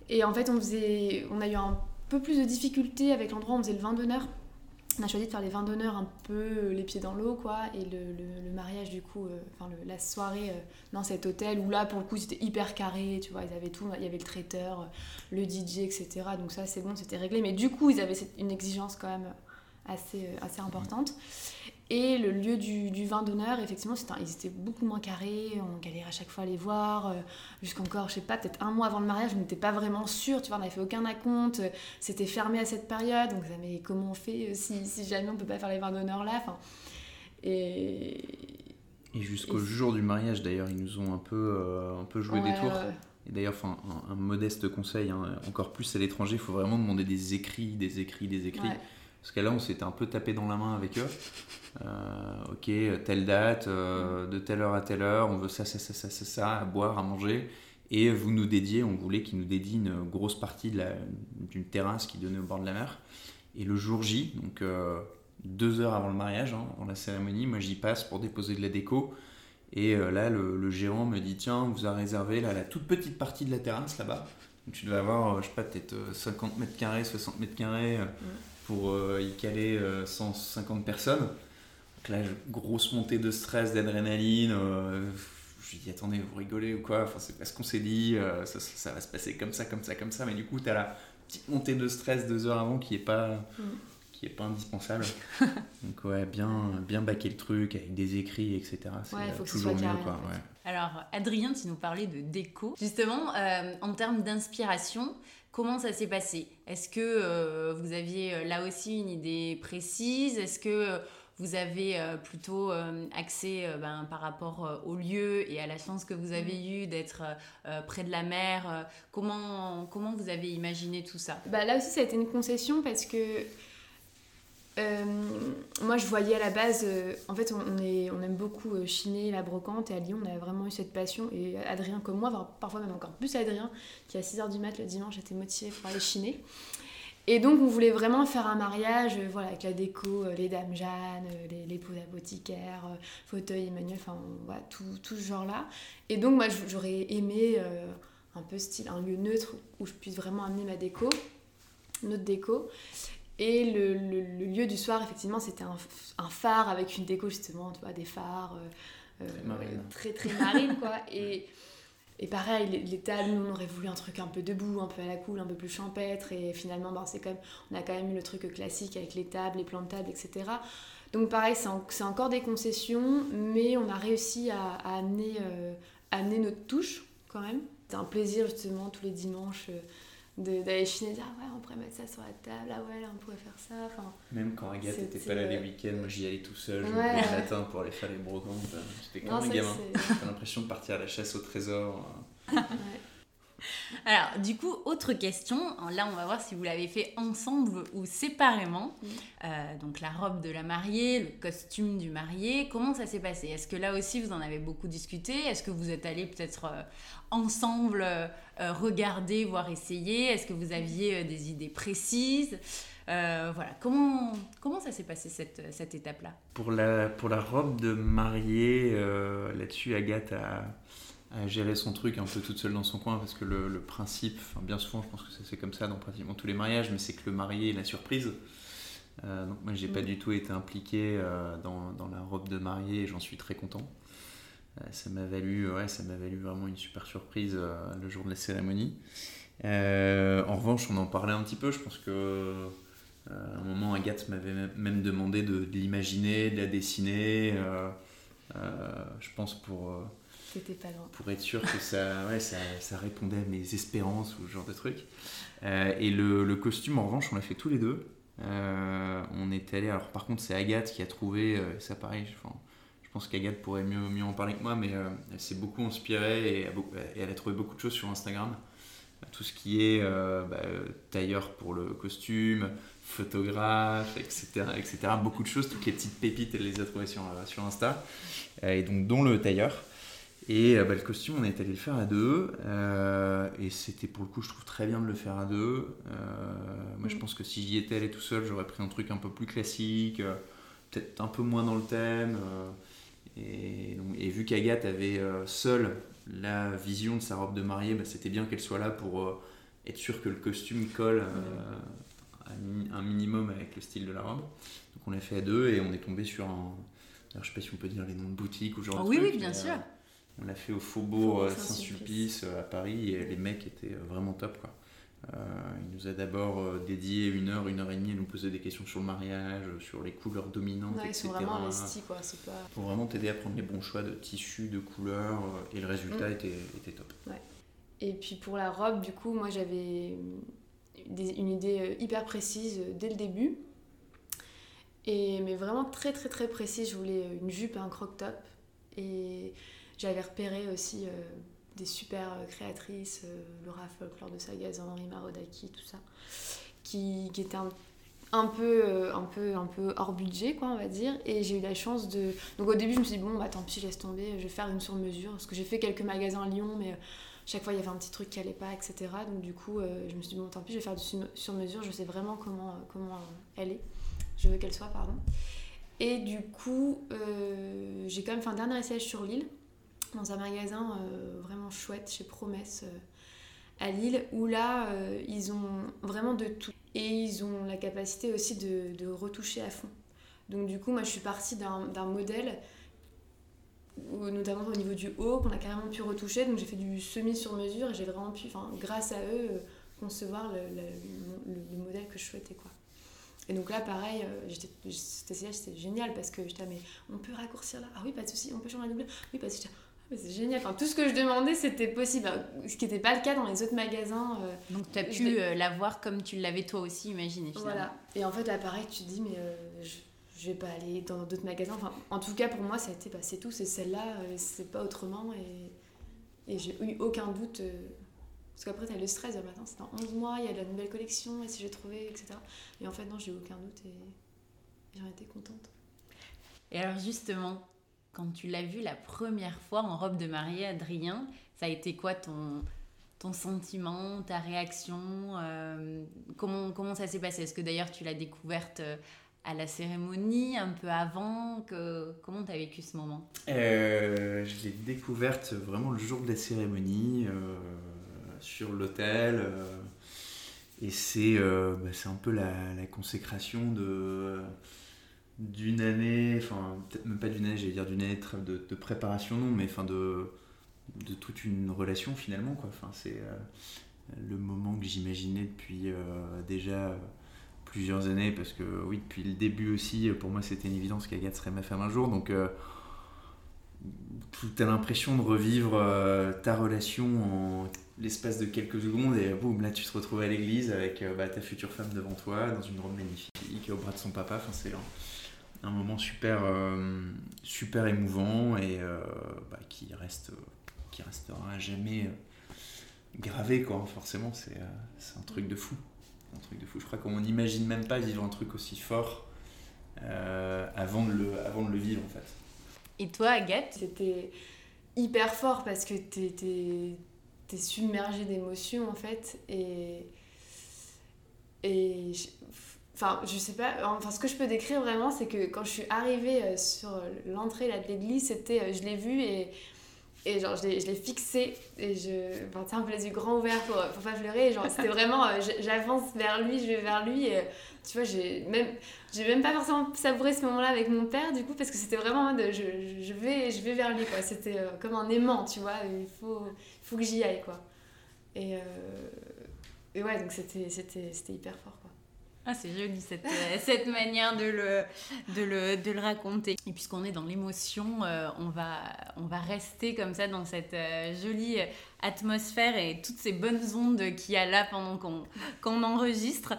G: Et en fait, on, faisait, on a eu un peu plus de difficultés avec l'endroit on faisait le vin d'honneur on a choisi de faire les vins d'honneur un peu euh, les pieds dans l'eau, quoi. Et le, mariage, du coup, euh, enfin, la soirée euh, dans cet hôtel où là, pour le coup, c'était hyper carré, tu vois. Ils avaient tout, il y avait le traiteur, le DJ, etc. Donc ça, c'est bon, c'était réglé. Mais du coup, ils avaient une exigence quand même assez, assez importante. Et le lieu du, du vin d'honneur, effectivement, ils étaient beaucoup moins carrés, on galérait à chaque fois à les voir, euh, jusqu'encore, je sais pas, peut-être un mois avant le mariage, on n'était pas vraiment sûr, tu vois, on n'avait fait aucun acompte, c'était fermé à cette période, donc mais comment on fait euh, si, si jamais on peut pas faire les vins d'honneur là et...
F: Et jusqu'au jour du mariage, d'ailleurs, ils nous ont un peu, euh, un peu joué
G: Ouais,
F: des tours. Et d'ailleurs, enfin, un, un modeste conseil, hein, encore plus à l'étranger, il faut vraiment demander des écrits, des écrits, des écrits.
G: Ouais.
F: Parce que là, on s'était un peu tapé dans la main avec eux. Euh, ok, telle date, euh, de telle heure à telle heure, on veut ça, ça, ça, ça, ça, ça, à boire, à manger. Et vous nous dédiez, on voulait qu'ils nous dédient une grosse partie d'une terrasse qui donnait au bord de la mer. Et le jour J, donc euh, deux heures avant le mariage, hein, avant la cérémonie, moi j'y passe pour déposer de la déco. Et là, le, gérant me dit Tiens, on vous a réservé là, la toute petite partie de la terrasse là-bas. Tu devais avoir, je sais pas, peut-être euh, 50 mètres carrés, 60 mètres carrés pour euh, y caler euh, 150 personnes. Donc là, grosse montée de stress, d'adrénaline. euh, je lui dis Attendez, vous rigolez ou quoi? Enfin, c'est pas ce qu'on s'est dit, euh, ça, ça- ça va se passer comme ça, comme ça, comme ça. Mais du coup, tu as la petite montée de stress deux heures avant qui est pas.
G: Mm.
F: Qui est pas indispensable. Donc, ouais, bien, bien baquer le truc avec des écrits, etc. C'est
G: Ouais,
F: euh,
G: faut que ce
F: toujours
G: soit
F: mieux,
G: carré,
F: quoi.
G: en fait.
F: ouais.
A: Alors, Adrien, tu nous parlais de déco. Justement, euh, en termes d'inspiration, comment ça s'est passé? Est-ce que euh, vous aviez euh, là aussi une idée précise? Est-ce que euh, vous avez plutôt axé euh, ben, par rapport au lieu et à la chance que vous avez eue d'être près de la mer? Comment, comment vous avez imaginé tout ça?
G: Bah, là aussi, ça a été une concession parce que euh, moi, je voyais à la base, euh, en fait, on, aime beaucoup euh, chiner, la brocante, et à Lyon, on a vraiment eu cette passion. Et Adrien, comme moi, parfois même encore plus Adrien, qui à 6h du mat le dimanche était motivé pour aller chiner. Et donc, on voulait vraiment faire un mariage, euh, voilà, avec la déco, les dames Jeanne, les, les pots d'apothicaire, fauteuil Emmanuel, enfin, tout, tout ce genre-là. Et donc, moi, j'aurais aimé un peu style, un lieu neutre où je puisse vraiment amener ma déco, notre déco. Et le, le- le lieu du soir, effectivement, c'était un, un phare avec une déco, justement, tu vois, des phares euh, euh,
F: Très marine.
G: très, très marine, quoi. Et, et pareil, tables, nous, on aurait voulu un truc un peu debout, un peu à la cool, un peu plus champêtre. Et finalement, ben, c'est quand même, on a quand même eu le truc classique avec les tables, les plans de table, etc. Donc pareil, c'est en- c'est encore des concessions, mais on a réussi à, à amener, euh, à amener notre touche, quand même. C'est un plaisir, justement, tous les dimanches. euh, d'aller chiner et dire ah ouais on pourrait mettre ça sur la table ah ouais là on pourrait faire ça enfin
F: Même quand Agathe était
G: C'était,
F: pas là les
G: euh,
F: week-ends, moi j'y allais tout seul,
G: Ouais.
F: le matin pour aller faire les brocantes. euh, J'étais comme un gamin. T'as l'impression de partir à la chasse au trésor.
G: ouais.
A: Alors, du coup, autre question. Là, on va voir si vous l'avez fait ensemble ou séparément. Euh, donc, la robe de la mariée, le costume du marié. Comment ça s'est passé? Est-ce que là aussi, vous en avez beaucoup discuté? Est-ce que vous êtes allés peut-être euh, ensemble euh, euh, regarder, voire essayer? Est-ce que vous aviez euh, des idées précises? Euh, Voilà. Comment, comment ça s'est passé cette, cette étape-là?
F: Pour la, pour la robe de mariée, euh, là-dessus, Agathe a, a géré son truc un peu toute seule dans son coin parce que le, le principe, enfin, bien souvent, je pense que c'est comme ça dans pratiquement tous les mariages, mais c'est que le marié est la surprise. Euh, donc moi, j'ai pas
G: Mm.
F: du tout été impliqué euh, dans, dans la robe de mariée et j'en suis très content. Euh, ça m'a valu, ouais, ça m'a valu vraiment une super surprise euh, le jour de la cérémonie. Euh, en revanche, on en parlait un petit peu. Je pense que euh, à un moment, Agathe m'avait même- demandé de, de l'imaginer, de la dessiner. euh, euh, je pense pour, pour être sûr que ça, ouais, ça, ça répondait à mes espérances ou ce genre de truc. Euh, et le, costume, en revanche, on l'a fait tous les deux. Euh, on est allé. Alors, par contre, c'est Agathe qui a trouvé. euh, ça, pareil. Enfin, je pense qu'Agathe pourrait mieux, mieux en parler que moi, mais euh, elle s'est beaucoup inspirée et, elle a trouvé beaucoup de choses sur Instagram. Tout ce qui est bah, tailleur pour le costume, photographe, etc., etc. Beaucoup de choses, toutes les petites pépites, elle les a trouvées sur, sur Insta. Et donc, dont le tailleur. Et euh, bah, le costume, on est allé le faire à deux. euh, et c'était pour le coup, je trouve très bien de le faire à deux. Euh, moi, je
G: Mm.
F: pense que si j'y étais allé tout seul, j'aurais pris un truc un peu plus classique, euh, peut-être un peu moins dans le thème. et, vu qu'Agathe avait seule la vision de sa robe de mariée, bah, c'était bien qu'elle soit là pour être sûre que le costume colle un minimum avec le style de la robe. Donc on l'a fait à deux et on est tombé sur un. Alors, je sais pas si on peut dire les noms de boutiques ou genre. de
A: Oh oui,
F: trucs,
A: oui, bien sûr.
F: On l'a fait au Faubourg euh,
G: Saint-Sulpice.
F: Euh, à Paris et les mecs étaient euh, vraiment top. Quoi. Euh, il nous a d'abord dédié une heure, une heure et demie à nous poser des questions sur le mariage, sur les couleurs dominantes,
G: Ouais, ils
F: etc.
G: sont vraiment investis quoi c'est pas
F: Pour vraiment t'aider à prendre les bons choix de tissus, de couleurs et le résultat
G: Mm.
F: était, était top.
G: Et puis pour la robe, du coup, moi j'avais une idée hyper précise dès le début. Et, mais vraiment très très très précise. Je voulais une jupe et un croc-top. Et j'avais repéré aussi des super créatrices, Laura Folklore de Sagazan, Henri Marodaki, tout ça, qui, qui étaient un peu, euh, un, peu, un peu hors budget, quoi, on va dire. Et j'ai eu la chance de. Donc au début, je me suis dit, bon, bah tant pis, laisse tomber, je vais faire une sur-mesure. Parce que j'ai fait quelques magasins à Lyon, mais euh, chaque fois, il y avait un petit truc qui allait pas, etc. Donc du coup, euh, je me suis dit, bon, tant pis, je vais faire du sur-mesure, je sais vraiment comment, elle est. Je veux qu'elle soit, pardon. Et du coup, j'ai quand même fait un dernier essai sur Lille, dans un magasin vraiment chouette, chez Promesse à Lille, où là, ils ont vraiment de tout. Et ils ont la capacité aussi de, de retoucher à fond. Donc du coup, moi, je suis partie d'un modèle, notamment au niveau du haut, qu'on a carrément pu retoucher. Donc j'ai fait du semi sur mesure et j'ai vraiment pu, grâce à eux, euh, concevoir le, le, le, modèle que je souhaitais. Quoi. Et donc là, pareil, euh, c'était génial parce que j'étais, mais on peut raccourcir là Ah oui, pas de souci, on peut changer la double Oui, parce que c'est génial. Enfin, tout ce que je demandais, c'était possible. Ce qui n'était pas le cas dans les autres magasins. Euh,
A: Donc, tu as pu euh, la voir comme tu l'avais toi aussi imaginé. Finalement. Voilà.
G: Et en fait, là, pareil, tu te dis, mais euh, je, je vais pas aller dans d'autres magasins. Enfin, en tout cas, pour moi, ça a été, bah, c'est tout, c'est celle-là, c'est pas autrement. Et, et j'ai eu aucun doute. parce qu'après, tu as le stress, maintenant, c'est dans 11 mois, il y a de la nouvelle collection, et si j'ai trouvé, etc. Et en fait, non, j'ai eu aucun doute et j'en étais contente.
A: Et alors, justement, quand tu l'as vu la première fois en robe de mariée, Adrien, ça a été quoi ton, ton sentiment, ta réaction euh, comment, comment ça s'est passé? Est-ce que d'ailleurs tu l'as découverte euh, à la cérémonie, un peu avant? Que, Comment tu as vécu ce moment?
F: Euh, Je l'ai découverte vraiment le jour de la cérémonie, sur l'hôtel. et c'est bah, un peu la, la consécration de d'une année, enfin peut-être même pas d'une année, j'allais dire d'une année de, préparation, non, mais enfin de, toute une relation finalement. Quoi. Enfin, c'est euh, le moment que j'imaginais depuis euh, déjà plusieurs années, parce que oui, depuis le début aussi, pour moi c'était une évidence qu'Agathe serait ma femme un jour. Donc euh, tu as l'impression de revivre ta relation en l'espace de quelques secondes et boum, là tu te retrouves à l'église avec bah, ta future femme devant toi, dans une robe magnifique, au bras de son papa. Enfin, c'est un moment super, euh, super émouvant et euh, bah, qui, reste, qui restera jamais euh, gravé, quoi. Forcément, c'est un truc de fou. Un truc de fou. Je crois qu'on n'imagine même pas vivre un truc aussi fort avant, de le, avant de le vivre, en fait.
A: Et toi, Agathe
G: C'était hyper fort parce que t'es es, submergé d'émotions, en fait. Et. Et Enfin, je sais pas. Enfin, ce que je peux décrire vraiment, c'est que quand je suis arrivée euh, sur l'entrée de l'église, c'était, euh, je l'ai vu et, et genre, je l'ai fixé. Et je. Enfin, tu un peu les yeux grands ouverts pour, pour pas pleurer. Genre, c'était vraiment. Euh, j'avance vers lui, je vais vers lui. Et, tu vois, j'ai même, j'ai même pas forcément savouré ce moment-là avec mon père, du coup, parce que c'était vraiment de, je, je, vais, je vais vers lui, quoi. C'était comme un aimant, tu vois. Il faut, faut que j'y aille, quoi. Et, et ouais, donc c'était hyper fort.
A: Ah, c'est joli cette, euh, cette manière de le, de, le, de le raconter. Et puisqu'on est dans l'émotion, euh, on, va, on va rester comme ça dans cette euh, jolie atmosphère et toutes ces bonnes ondes qu'il y a là pendant qu'on enregistre.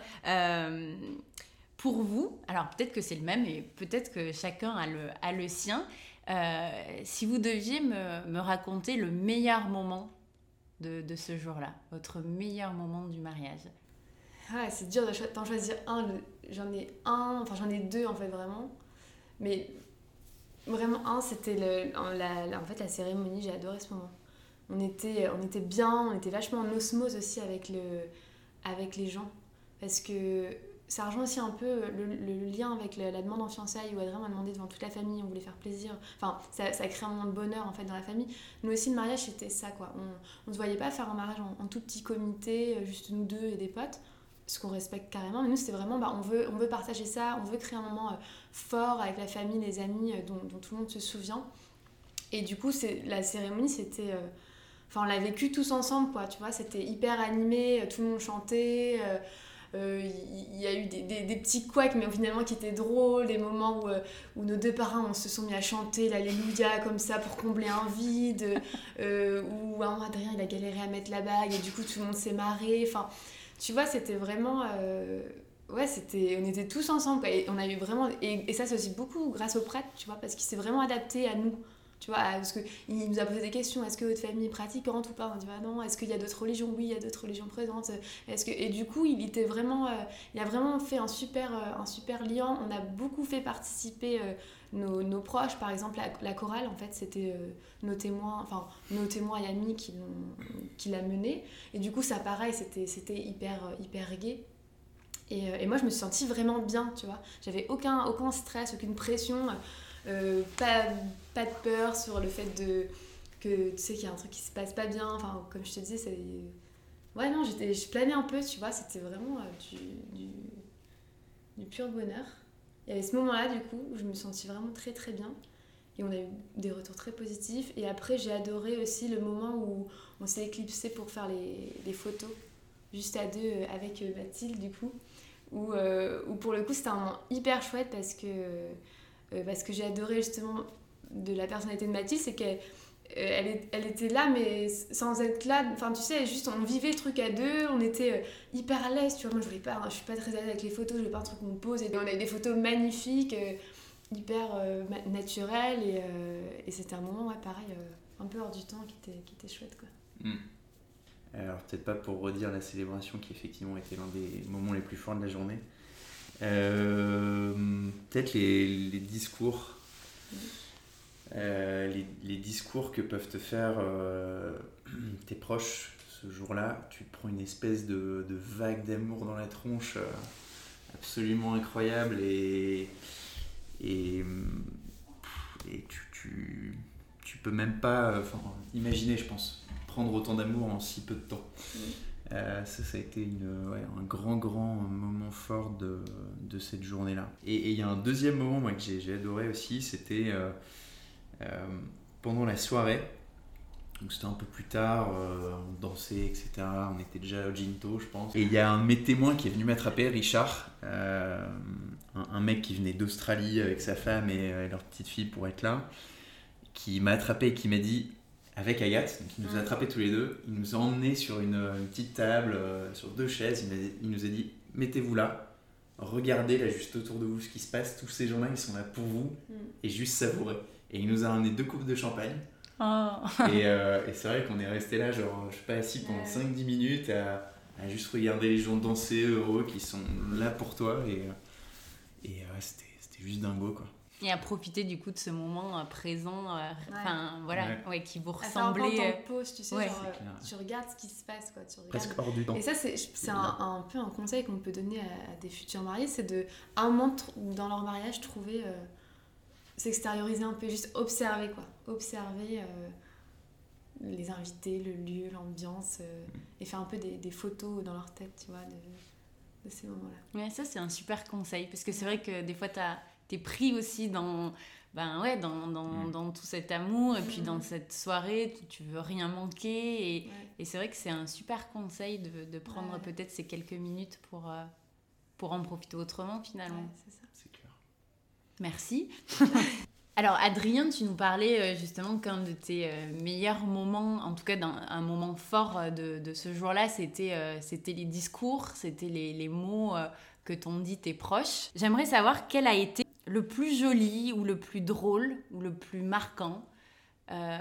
A: pour vous, alors peut-être que c'est le même et peut-être que chacun a le, a le sien. si vous deviez me, me raconter le meilleur moment de, de ce jour-là, votre meilleur moment du mariage
G: ah, c'est dur d'en choisir un. J'en ai un, enfin j'en ai deux en fait vraiment. Mais vraiment un, c'était la, en fait, la cérémonie, j'ai adoré ce moment. On était, on était bien, on était vachement en osmose aussi avec, le, avec les gens. Parce que ça rejoint aussi un peu le, lien avec la, demande en fiançailles où Adrien m'a demandé devant toute la famille, on voulait faire plaisir. Enfin, ça, ça crée un moment de bonheur en fait dans la famille. Nous aussi, le mariage, c'était ça quoi. On ne se voyait pas faire un mariage en, en, tout petit comité, juste nous deux et des potes ce qu'on respecte carrément. Mais nous, c'était vraiment, bah, on, veut, on veut partager ça, on veut créer un moment euh, fort avec la famille, les amis, euh, dont, tout le monde se souvient. Et du coup, la cérémonie, c'était... Euh, enfin, on l'a vécu tous ensemble, quoi, tu vois. C'était hyper animé, tout le monde chantait. Il y, a eu des, des, petits couacs, mais finalement qui étaient drôles, des moments où, où nos deux parents on se sont mis à chanter l'Alléluia comme ça pour combler un vide, où Adrien il a galéré à mettre la bague et du coup tout le monde s'est marré. Enfin, tu vois, c'était vraiment. Euh, ouais, c'était, on était tous ensemble. Et on a eu vraiment. Et, ça, c'est aussi beaucoup grâce au prêtre, tu vois, parce qu'il s'est vraiment adapté à nous. Tu vois, parce qu'il nous a posé des questions. Est-ce que votre famille est pratiquante ou pas? On dit bah non. Est-ce qu'il y a d'autres religions? Oui, il y a d'autres religions présentes. Est-ce que et du coup, il était vraiment, il a vraiment fait un super, un super lien. On a beaucoup fait participer nos, nos, proches, par exemple la, chorale, en fait, c'était nos témoins, enfin nos témoins et amis qui qui l'a mené. Et du coup, ça pareil, c'était, c'était hyper, hyper gai. Et, et, moi, je me suis sentie vraiment bien, tu vois. J'avais aucun, aucun stress, aucune pression. Euh, pas, pas de peur sur le fait de que tu sais qu'il y a un truc qui se passe pas bien. Enfin, comme je te disais, c'est. Ouais, non, j'étais, je planais un peu, tu vois, c'était vraiment euh, du, du, pur bonheur. Il y avait ce moment-là, du coup, où je me sentis vraiment très très bien. Et on a eu des retours très positifs. Et après, j'ai adoré aussi le moment où on s'est éclipsé pour faire les, les photos, juste à deux euh, avec Mathilde, du coup. Où, où pour le coup, c'était un moment hyper chouette parce que euh, parce que j'ai adoré justement de la personnalité de Mathilde, c'est qu'elle euh, elle, était là, mais sans être là. Enfin, tu sais, juste on vivait le truc à deux, on était euh, hyper à l'aise. Tu vois, moi je voulais pas, je suis pas très à l'aise avec les photos, je veux pas un truc qu'on me pose. Et on a des photos magnifiques, hyper naturelles, et, et c'était un moment, ouais, pareil, un peu hors du temps qui était, qui était chouette, quoi.
F: Hmm. Alors, peut-être pas pour redire la célébration qui effectivement était l'un des moments les plus forts de la journée, euh, peut-être les, discours. Euh, les, discours que peuvent te faire euh, tes proches ce jour-là. Tu prends une espèce de, vague d'amour dans la tronche absolument incroyable et, tu, tu, peux même pas imaginer, je pense, prendre autant d'amour en si peu de temps. Euh, ça, ça a été un grand, grand moment fort de, de cette journée-là. Et il y a un deuxième moment moi, que j'ai adoré aussi, c'était euh, euh, pendant la soirée. Donc c'était un peu plus tard, on dansait, etc. On était déjà au Ginto, je pense. Et il y a un de mes témoins qui est venu m'attraper, Richard, un, mec qui venait d'Australie avec sa femme et leur petite fille pour être là, qui m'a attrapé et qui m'a dit avec Agathe, qui nous a attrapés tous les deux. Il nous a emmenés sur une, petite table, euh, sur deux chaises. Il, nous a dit mettez-vous là, regardez là juste autour de vous ce qui se passe. Tous ces gens-là, ils sont là pour vous mm. et juste savourez. Et il nous a amené deux coupes de champagne. Oh. Euh, et, c'est vrai qu'on est resté là, genre, je sais pas, assis pendant 5-10 minutes à, juste regarder les gens danser heureux qui sont là pour toi. Et, et c'était juste dingo, quoi.
A: Et à profiter du coup de ce moment euh, présent, euh, enfin voilà, ouais. qui vous ressemblait.
G: À faire pause, tu sais, genre, tu regardes ce qui se passe, quoi. Tu
F: Presque hors du temps.
G: Et ça, c'est un, un, peu un conseil qu'on peut donner à, des futurs mariés, c'est de, un moment dans leur mariage, trouver, euh, s'extérioriser un peu, juste observer, quoi. Observer les invités, le lieu, l'ambiance, mm. et faire un peu des, des, photos dans leur tête, tu vois, de, de ces moments-là.
A: Ouais, ça, c'est un super conseil, parce que c'est vrai que des fois, tu as t'es pris aussi dans, ben ouais, dans, dans, mm. dans, tout cet amour et puis dans mm. cette soirée, tu, tu veux rien manquer. Et, et c'est vrai que c'est un super conseil de, de prendre peut-être ces quelques minutes pour, euh, pour en profiter autrement finalement.
G: c'est ça.
F: C'est clair.
A: Merci. Alors Adrien, tu nous parlais euh, justement qu'un de tes euh, meilleurs moments, en tout cas d'un un moment fort de, de ce jour-là, c'était c'était les discours, c'était les, les mots que t'ont dit tes proches. J'aimerais savoir quel a été le plus joli ou le plus drôle ou le plus marquant, euh,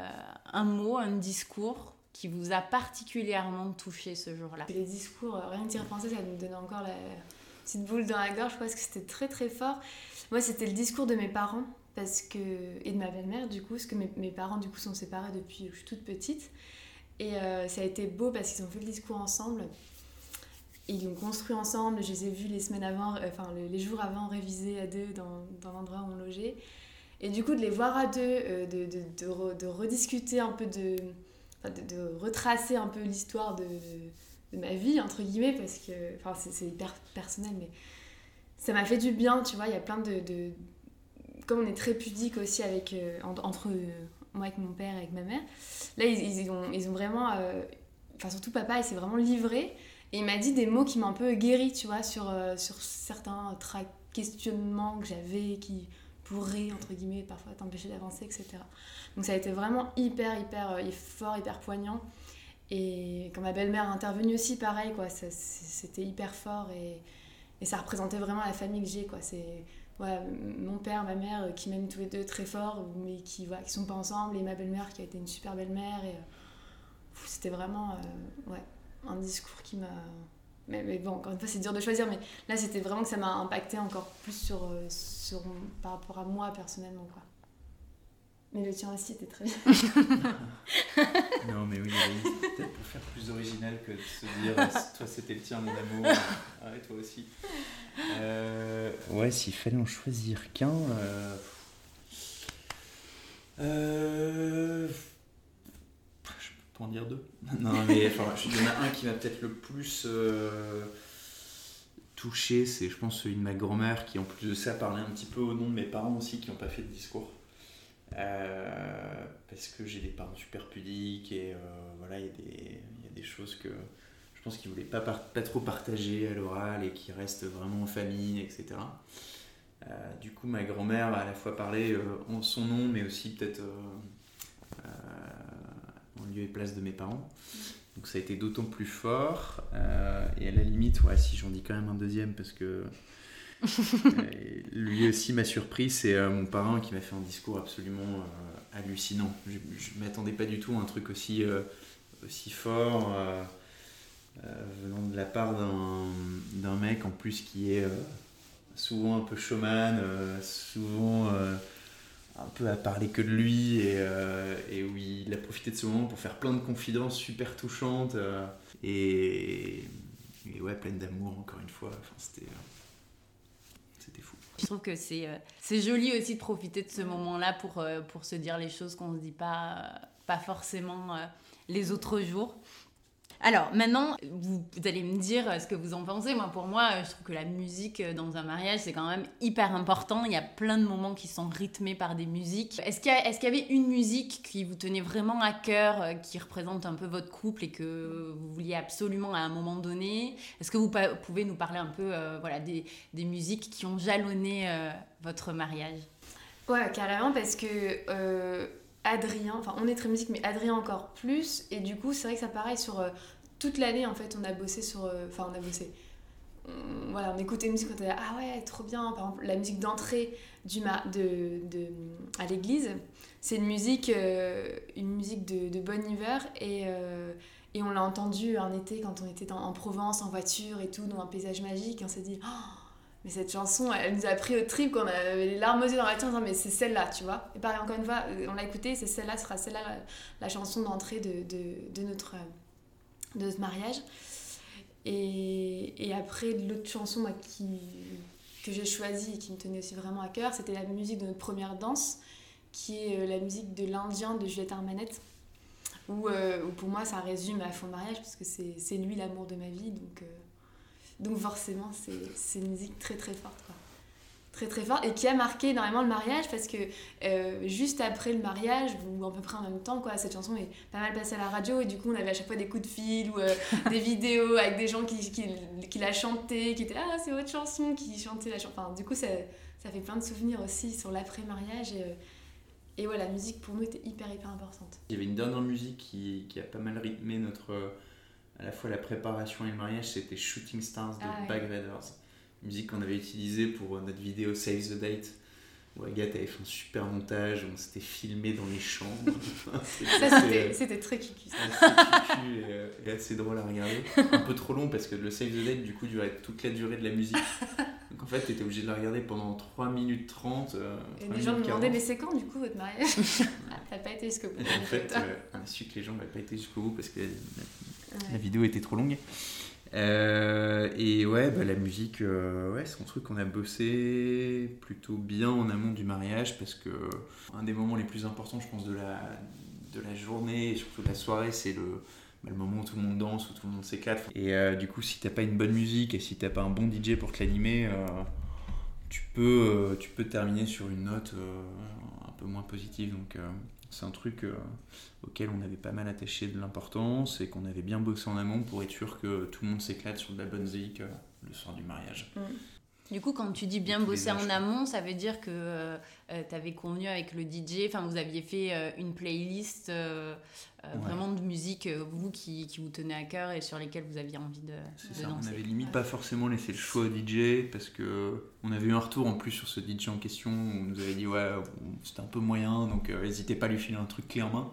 A: un mot, un discours qui vous a particulièrement touché ce jour-là
G: Les discours, euh, rien que d'y repenser, ça me donne encore la petite boule dans la gorge parce que c'était très très fort. Moi, c'était le discours de mes parents parce que et de ma belle-mère du coup, parce que mes, mes, parents du coup sont séparés depuis que je suis toute petite. Et euh, ça a été beau parce qu'ils ont fait le discours ensemble ils l'ont construit ensemble, je les ai vus les semaines avant, euh, enfin les jours avant réviser à deux dans, dans l'endroit où on logeait. Et du coup, de les voir à deux, euh, de, de, de, rediscuter un peu, de, de, retracer un peu l'histoire de, ma vie, entre guillemets, parce que c'est hyper personnel, mais ça m'a fait du bien, tu vois. Il y a plein de. Comme on est très pudique aussi avec, euh, entre moi, avec mon père, avec ma mère, là, ils, ils ont, ils ont vraiment. Enfin, surtout papa, il s'est vraiment livré. Et il m'a dit des mots qui m'ont un peu guéri, tu vois, sur, euh, sur certains questionnements que j'avais qui pourraient, entre guillemets, parfois t'empêcher d'avancer, etc. Donc ça a été vraiment hyper, hyper euh, fort, hyper poignant. Et quand ma belle-mère a intervenu aussi, pareil, quoi, c'était hyper fort et, et, ça représentait vraiment la famille que j'ai, quoi. C'est voilà, mon père, ma mère qui m'aiment tous les deux très fort, mais qui voilà, qui sont pas ensemble, et ma belle-mère qui a été une super belle-mère. Et c'était vraiment ouais, un discours qui m'a. Mais, mais, bon, encore une fois, c'est dur de choisir, mais là, c'était vraiment que ça m'a impacté encore plus sur, sur, par rapport à moi personnellement. Quoi. Mais le tien aussi était très bien.
F: non, mais oui, peut-être pour faire plus original que de se dire toi c'était le tien, mon amour, ah, et toi aussi. Euh, ouais, s'il fallait en choisir qu'un. Euh... Euh... En dire deux. Non, mais enfin, il y en a un qui m'a peut-être le plus euh, touché, c'est je pense celui de ma grand-mère qui en plus de ça parlait un petit peu au nom de mes parents aussi qui n'ont pas fait de discours. Euh, parce que j'ai des parents super pudiques et euh, voilà, il y, a des choses que je pense qu'ils ne voulaient pas, pas trop partager à l'oral et qui restent vraiment en famille, etc. Du coup, ma grand-mère a à la fois parlé en son nom, mais aussi peut-être en lieu et place de mes parents. Donc ça a été d'autant plus fort. et à la limite, ouais, si j'en dis quand même un deuxième, parce que lui aussi m'a surpris, c'est euh, mon parrain qui m'a fait un discours absolument euh, hallucinant. Je ne m'attendais pas du tout à un truc aussi, euh, aussi fort venant de la part d'un mec en plus qui est souvent un peu showman, souvent un peu à parler que de lui et, et, où il a profité de ce moment pour faire plein de confidences super touchantes et, et ouais, pleine d'amour encore une fois. Enfin, c'était
A: je trouve que c'est euh, c'est joli aussi de profiter de ce moment-là pour, euh, pour se dire les choses qu'on ne se dit pas, pas forcément euh, les autres jours. Alors maintenant, vous, allez me dire ce que vous en pensez. Moi, pour moi, je trouve que la musique dans un mariage, c'est quand même hyper important. Il y a plein de moments qui sont rythmés par des musiques. Est-ce qu'il y, avait une musique qui vous tenait vraiment à cœur, qui représente un peu votre couple et que vous vouliez absolument à un moment donné? Est-ce que vous pouvez nous parler un peu voilà, des, musiques qui ont jalonné euh, votre mariage?
G: Ouais, carrément, parce que... Euh, Adrien, enfin on est très musique, mais Adrien encore plus. Et du coup, c'est vrai que ça pareil sur euh, toute l'année en fait, on a bossé sur. Euh, enfin, on a bossé. voilà, on écoutait une musique, on était ah ouais, trop bien. Par exemple, la musique d'entrée du de, de, à l'église, c'est une musique, euh, une musique de, Bon Iver et, et on l'a entendue un été quand on était en Provence en voiture et tout, dans un paysage magique. On s'est dit, oh, mais cette chanson, elle nous a pris au trip, qu'on avait les larmes aux yeux dans la tête en disant, mais c'est celle-là, tu vois. Et pareil, encore une fois, on l'a écoutée, c'est celle-là, sera celle-là la, chanson d'entrée de, de, notre, de notre mariage. Et, et après, l'autre chanson qui, que j'ai choisie et qui me tenait aussi vraiment à cœur, c'était la musique de notre première danse, qui est euh, la musique de l'Indien de Juliette Armanet. Où, euh, pour moi, ça résume à fond mariage, parce que c'est lui l'amour de ma vie. Donc. Euh, donc forcément, c'est une musique très très forte. Quoi. Très très forte et qui a marqué énormément le mariage parce que euh, juste après le mariage, ou à peu près en même temps, quoi, cette chanson est pas mal passée à la radio et du coup on avait à chaque fois des coups de fil ou euh, des vidéos avec des gens qui, qui, qui la chantaient, qui étaient Ah, c'est votre chanson, qui chantait la chanson. Enfin, du coup, ça, ça fait plein de souvenirs aussi sur l'après-mariage. Et, euh, et ouais, la musique pour nous était hyper hyper importante.
F: Il y avait une dernière musique qui, qui a pas mal rythmé notre à la fois la préparation et le mariage, c'était Shooting Stars de ah, Bag Raiders. Musique qu'on avait utilisée pour notre vidéo Save the Date, où Agathe avait fait un super montage, où on s'était filmé dans les chambres.
G: c'était très kiki.
F: Assez euh, et, assez drôle à regarder. Un peu trop long parce que le Save the Date, du coup, durait toute la durée de la musique. Donc en fait, tu étais obligé de la regarder pendant 3 minutes 30. Euh,
G: et les gens me demandaient, mais c'est quand du coup votre mariage? Ah, T'as pas été jusqu'au bout.
F: en fait, euh, on a su que les gens n'avaient pas été jusqu'au bout parce que la vidéo était trop longue. Euh, et ouais, bah, la musique, euh, ouais, c'est un truc qu'on a bossé plutôt bien en amont du mariage parce que un des moments les plus importants, je pense, de la, de la journée et surtout de la soirée, c'est le, bah, moment où tout le monde danse, où tout le monde s'éclate. Et euh, du coup, si t'as pas une bonne musique et si t'as pas un bon DJ pour te l'animer, tu, peux, tu peux terminer sur une note un peu moins positive. Donc c'est un truc euh, auquel on avait pas mal attaché de l'importance et qu'on avait bien bossé en amont pour être sûr que tout le monde s'éclate sur de la bonne zik euh, le soir du mariage. Mm.
A: Du coup, quand tu dis bien bosser en amont, ça veut dire que tu avais convenu avec le DJ, enfin vous aviez fait euh, une playlist euh, euh,
F: Ouais.
A: vraiment de musique, euh, vous qui, qui vous tenait à cœur et sur lesquelles vous aviez envie de,
F: C'est
A: de
F: ça, on
A: danser.
F: avait limite pas forcément laissé le choix au DJ parce que on avait eu un retour en plus sur ce DJ en question où on nous avait dit ouais c'était un peu moyen donc euh, n'hésitez pas à lui filer un truc clé en main.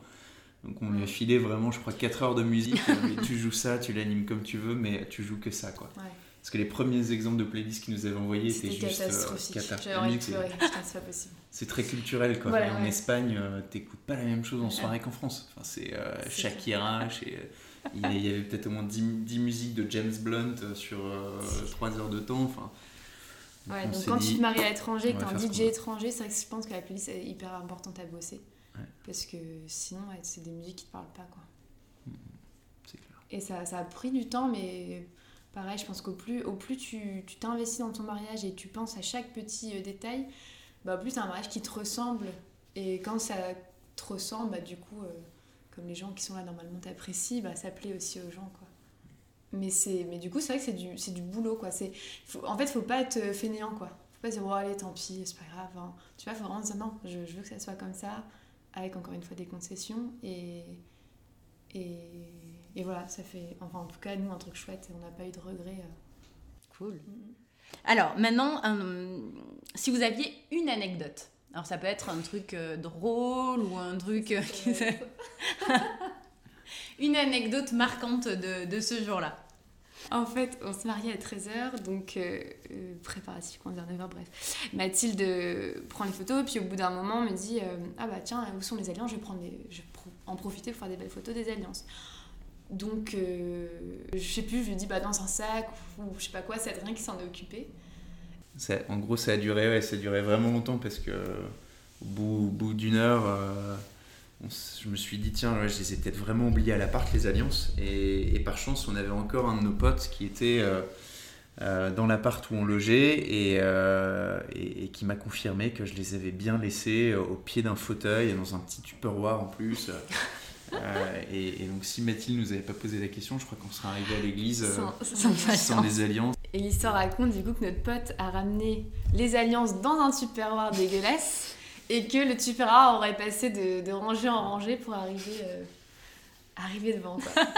F: Donc on lui a filé vraiment je crois 4 heures de musique, on tu joues ça, tu l'animes comme tu veux mais tu joues que ça quoi.
G: Ouais.
F: Parce que les premiers exemples de playlists qu'ils nous avaient envoyés étaient
G: C'était
F: juste euh, catastrophiques.
G: c'est pas possible.
F: C'est très culturel quoi.
G: Voilà,
F: en
G: ouais.
F: Espagne, euh, t'écoutes pas la même chose en soirée qu'en France. Enfin, c'est euh, Shakira, chez, euh, il y avait peut-être au moins 10, 10 musiques de James Blunt euh, sur 3 heures de temps. Enfin,
G: Ouais, donc quand
F: dit,
G: tu te maries à l'étranger, que t'es un DJ étranger, c'est vrai que je pense que la playlist est hyper importante à bosser.
F: Ouais.
G: Parce que sinon, c'est des musiques qui te parlent pas, quoi.
F: c'est clair.
G: Et ça, ça a pris du temps, mais pareil, je pense qu'au plus, au plus tu t'investis dans ton mariage et tu penses à chaque petit euh, détail, bah, au plus t'as un mariage qui te ressemble. Et quand ça te ressemble, bah, du coup, euh, comme les gens qui sont là normalement t'apprécient, bah, ça plaît aussi aux gens, quoi. Mais, mais du coup, c'est vrai que c'est du, du boulot, quoi. Faut- en fait, faut pas être euh, fainéant, quoi. Faut pas se dire, oh, allez, tant pis, c'est pas grave. hein. Tu vois, faut vraiment dire, non, je, je veux que ça soit comme ça, avec encore une fois des concessions. Et, et, et voilà, ça fait, enfin, en tout cas, nous, un truc chouette, et on n'a pas eu de regrets. euh.
A: Cool. Alors maintenant, un- si vous aviez une anecdote, alors ça peut être un truc euh, drôle ou un truc... euh, qui- une anecdote marquante de, de ce jour-là.
G: En fait, on se mariait à 13h, donc euh, euh, préparatif, dire, 9h, bref. Mathilde euh, prend les photos, puis au bout d'un moment me dit euh, Ah bah tiens, où sont les alliances? Je vais, prendre les- je vais pro- en profiter pour faire des belles photos des alliances. Donc, euh, je sais plus, je lui dis bah, dans un sac ou je sais pas quoi, c'est rien qui s'en est occupé.
F: Ça- en gros, ça a duré, ouais, ça a duré vraiment longtemps parce que au bout, d'une heure, euh, on je me suis dit tiens, ouais, je les ai peut-être vraiment oubliés à l'appart les alliances. Et, et par chance, on avait encore un de nos potes qui était euh, euh, dans l'appart où on logeait et, euh, et- et qui m'a confirmé que je les avais bien laissés au pied d'un fauteuil dans un petit tupperware en plus. Euh, et, et donc, si Mathilde nous avait pas posé la question, je crois qu'on serait arrivé à l'église euh,
G: Sans- sans-
F: sans les alliances.
G: Et l'histoire raconte du coup que notre pote a ramené les alliances dans un tupperware dégueulasse et que le tupperware aurait passé de, de rangée en rangée pour arriver, euh, arriver devant. Quoi.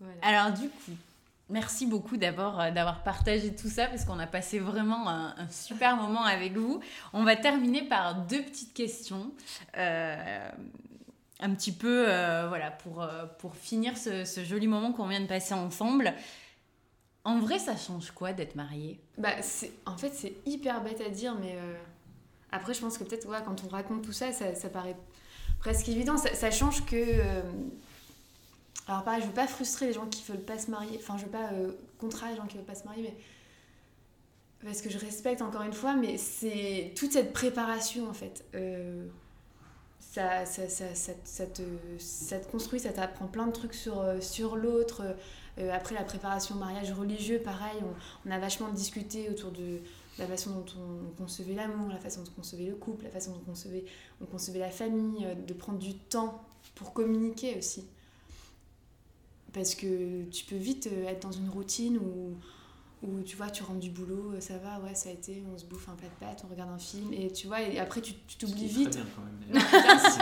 G: Voilà.
A: Alors du coup, merci beaucoup d'abord euh, d'avoir partagé tout ça parce qu'on a passé vraiment un, un super moment avec vous. On va terminer par deux petites questions. euh, un petit peu, euh, voilà, pour, euh, pour finir ce, ce joli moment qu'on vient de passer ensemble. En vrai, ça change quoi d'être marié?
G: Bah, en fait, c'est hyper bête à dire, mais euh, après, je pense que peut-être quand on raconte tout ça, ça, paraît presque évident. Ça, change que. alors, pareil, je veux pas frustrer les gens qui veulent pas se marier. Enfin, je veux pas contrarier les gens qui veulent pas se marier, mais. Parce que je respecte encore une fois, mais c'est toute cette préparation en fait. Ça, ça, ça, ça, te, ça te construit, ça t'apprend plein de trucs sur, euh, sur l'autre. Euh, après la préparation au mariage religieux, pareil, on, a vachement discuté autour de la façon dont on concevait l'amour, la façon dont on concevait le couple, la façon dont on concevait, on concevait la famille, euh, de prendre du temps pour communiquer aussi. Parce que tu peux vite euh, être dans une routine où, où tu vois, tu rentres du boulot, euh, ça va, ouais, ça a été, on se bouffe un plat de pâtes, on regarde un film, et tu vois, et après tu t'oublies vite.
F: très bien quand même,
G: Non.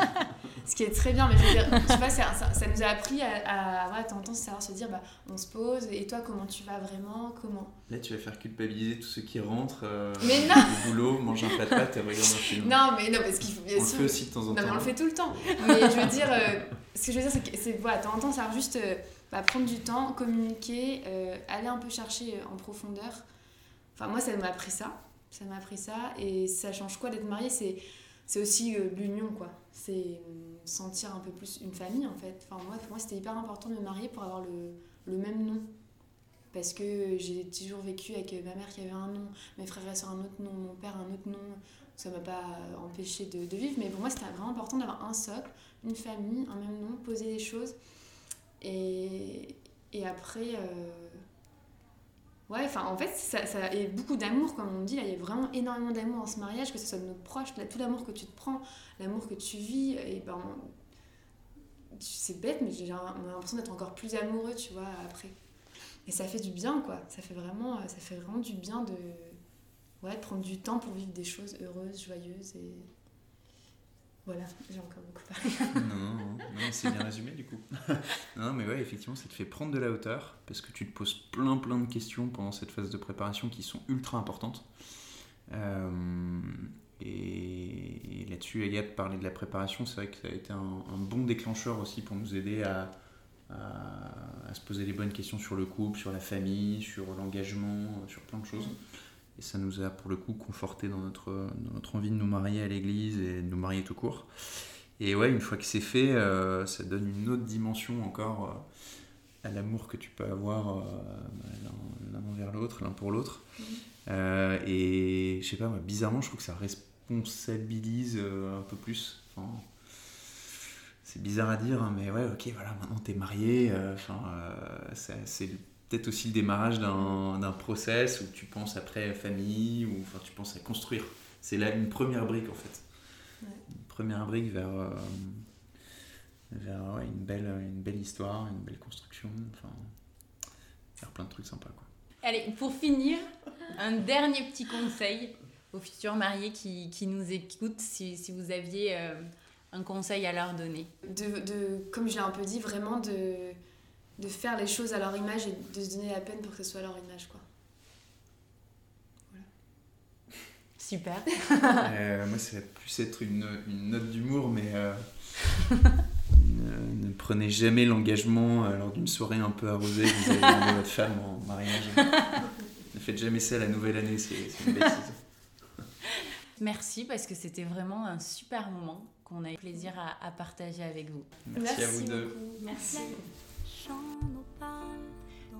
G: Ce qui est très bien, mais je veux dire, tu vois, ça, ça, ça nous a appris à, à voilà, t'entends, savoir se dire, bah, on se pose, et toi, comment tu vas vraiment, comment?
F: Là, tu vas faire culpabiliser tous ceux qui rentrent euh,
G: Mais non
F: au boulot, mangent un plat de pâtes et regardent un film.
G: Non, mais non, parce qu'il faut bien
F: on le
G: sûr.
F: fait aussi de temps en
G: Non,
F: temps.
G: mais on le fait tout le temps. Mais je veux dire, euh, ce que je veux dire, c'est que c'est, voilà, de temps en temps, ça va juste euh, bah, prendre du temps, communiquer, euh, aller un peu chercher euh, en profondeur. Enfin, moi, ça m'a appris ça. Ça m'a appris ça. Et ça change quoi d'être marié C'est, c'est aussi euh, l'union, quoi. C'est sentir un peu plus une famille, en fait. Enfin, moi, pour moi, c'était hyper important de me marier pour avoir le, le même nom. Parce que j'ai toujours vécu avec ma mère qui avait un nom, mes frères et soeurs un autre nom, mon père un autre nom. Ça m'a pas empêché de, de vivre, mais pour moi, c'était vraiment important d'avoir un socle, une famille, un même nom, poser les choses. Et, et après, euh, ouais, enfin, en fait, ça, ça, et beaucoup d'amour, comme on dit, là, il y a vraiment énormément d'amour dans ce mariage, que ce soit de nos proches, tout l'amour que tu te prends, l'amour que tu vis, et ben, c'est bête, mais j'ai l'impression d'être encore plus amoureux, tu vois, après. Et ça fait du bien, quoi. Ça fait vraiment, ça fait vraiment du bien de, ouais, prendre du temps pour vivre des choses heureuses, joyeuses et voilà, j'ai encore beaucoup parlé.
F: non, non, non, c'est bien résumé du coup. non, mais ouais, effectivement, ça te fait prendre de la hauteur parce que tu te poses plein plein de questions pendant cette phase de préparation qui sont ultra importantes. Euh, et, là-dessus, Agathe parlait de la préparation, c'est vrai que ça a été un, bon déclencheur aussi pour nous aider à se poser les bonnes questions sur le couple, sur la famille, sur l'engagement, sur plein de choses. Et ça nous a pour le coup conforté dans notre, dans notre envie de nous marier à l'église et de nous marier tout court. Et ouais, une fois que c'est fait, euh, ça donne une autre dimension encore euh, à l'amour que tu peux avoir euh, l'un l'un envers l'autre, l'un pour l'autre. Euh, et je sais pas, moi, bizarrement, je trouve que ça responsabilise un peu plus. Enfin, c'est bizarre à dire, hein, mais ouais, ok, voilà, maintenant t'es marié. Enfin, c'est peut-être aussi le démarrage d'un d'un process où tu penses après famille, ou enfin, tu penses à construire. C'est là une première brique en fait.
G: Ouais.
F: Une première brique vers, euh, vers ouais, une, belle, une belle histoire, une belle construction. Enfin, faire plein de trucs sympas quoi.
A: Allez, pour finir, un dernier petit conseil aux futurs mariés qui, qui nous écoutent, si, si vous aviez euh, un conseil à leur donner.
G: De, de, comme je l'ai un peu dit, vraiment de, de faire les choses à leur image et de se donner la peine pour que ce soit à leur image. Quoi.
A: Super.
F: Euh, moi, ça va plus être une, une note d'humour, mais euh, ne, ne prenez jamais l'engagement euh, lors d'une soirée un peu arrosée vous avez demandé à votre femme en mariage. ne faites jamais ça la nouvelle année, c'est c'est une bêtise.
A: Merci parce que c'était vraiment un super moment qu'on a eu plaisir à, à partager avec vous.
F: Merci, à vous deux.
G: beaucoup. Merci.
A: Merci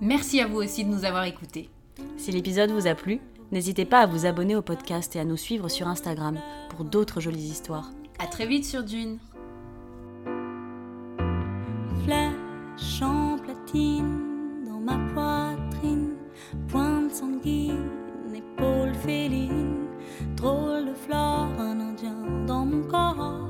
A: Merci à vous aussi de nous avoir écoutés.
D: Si l'épisode vous a plu, n'hésitez pas à vous abonner au podcast et à nous suivre sur Instagram pour d'autres jolies histoires.
A: À très vite sur Dune.
D: Flèche en platine dans ma poitrine, pointe sanguine, épaule féline, drôle de flore, un indien dans mon corps.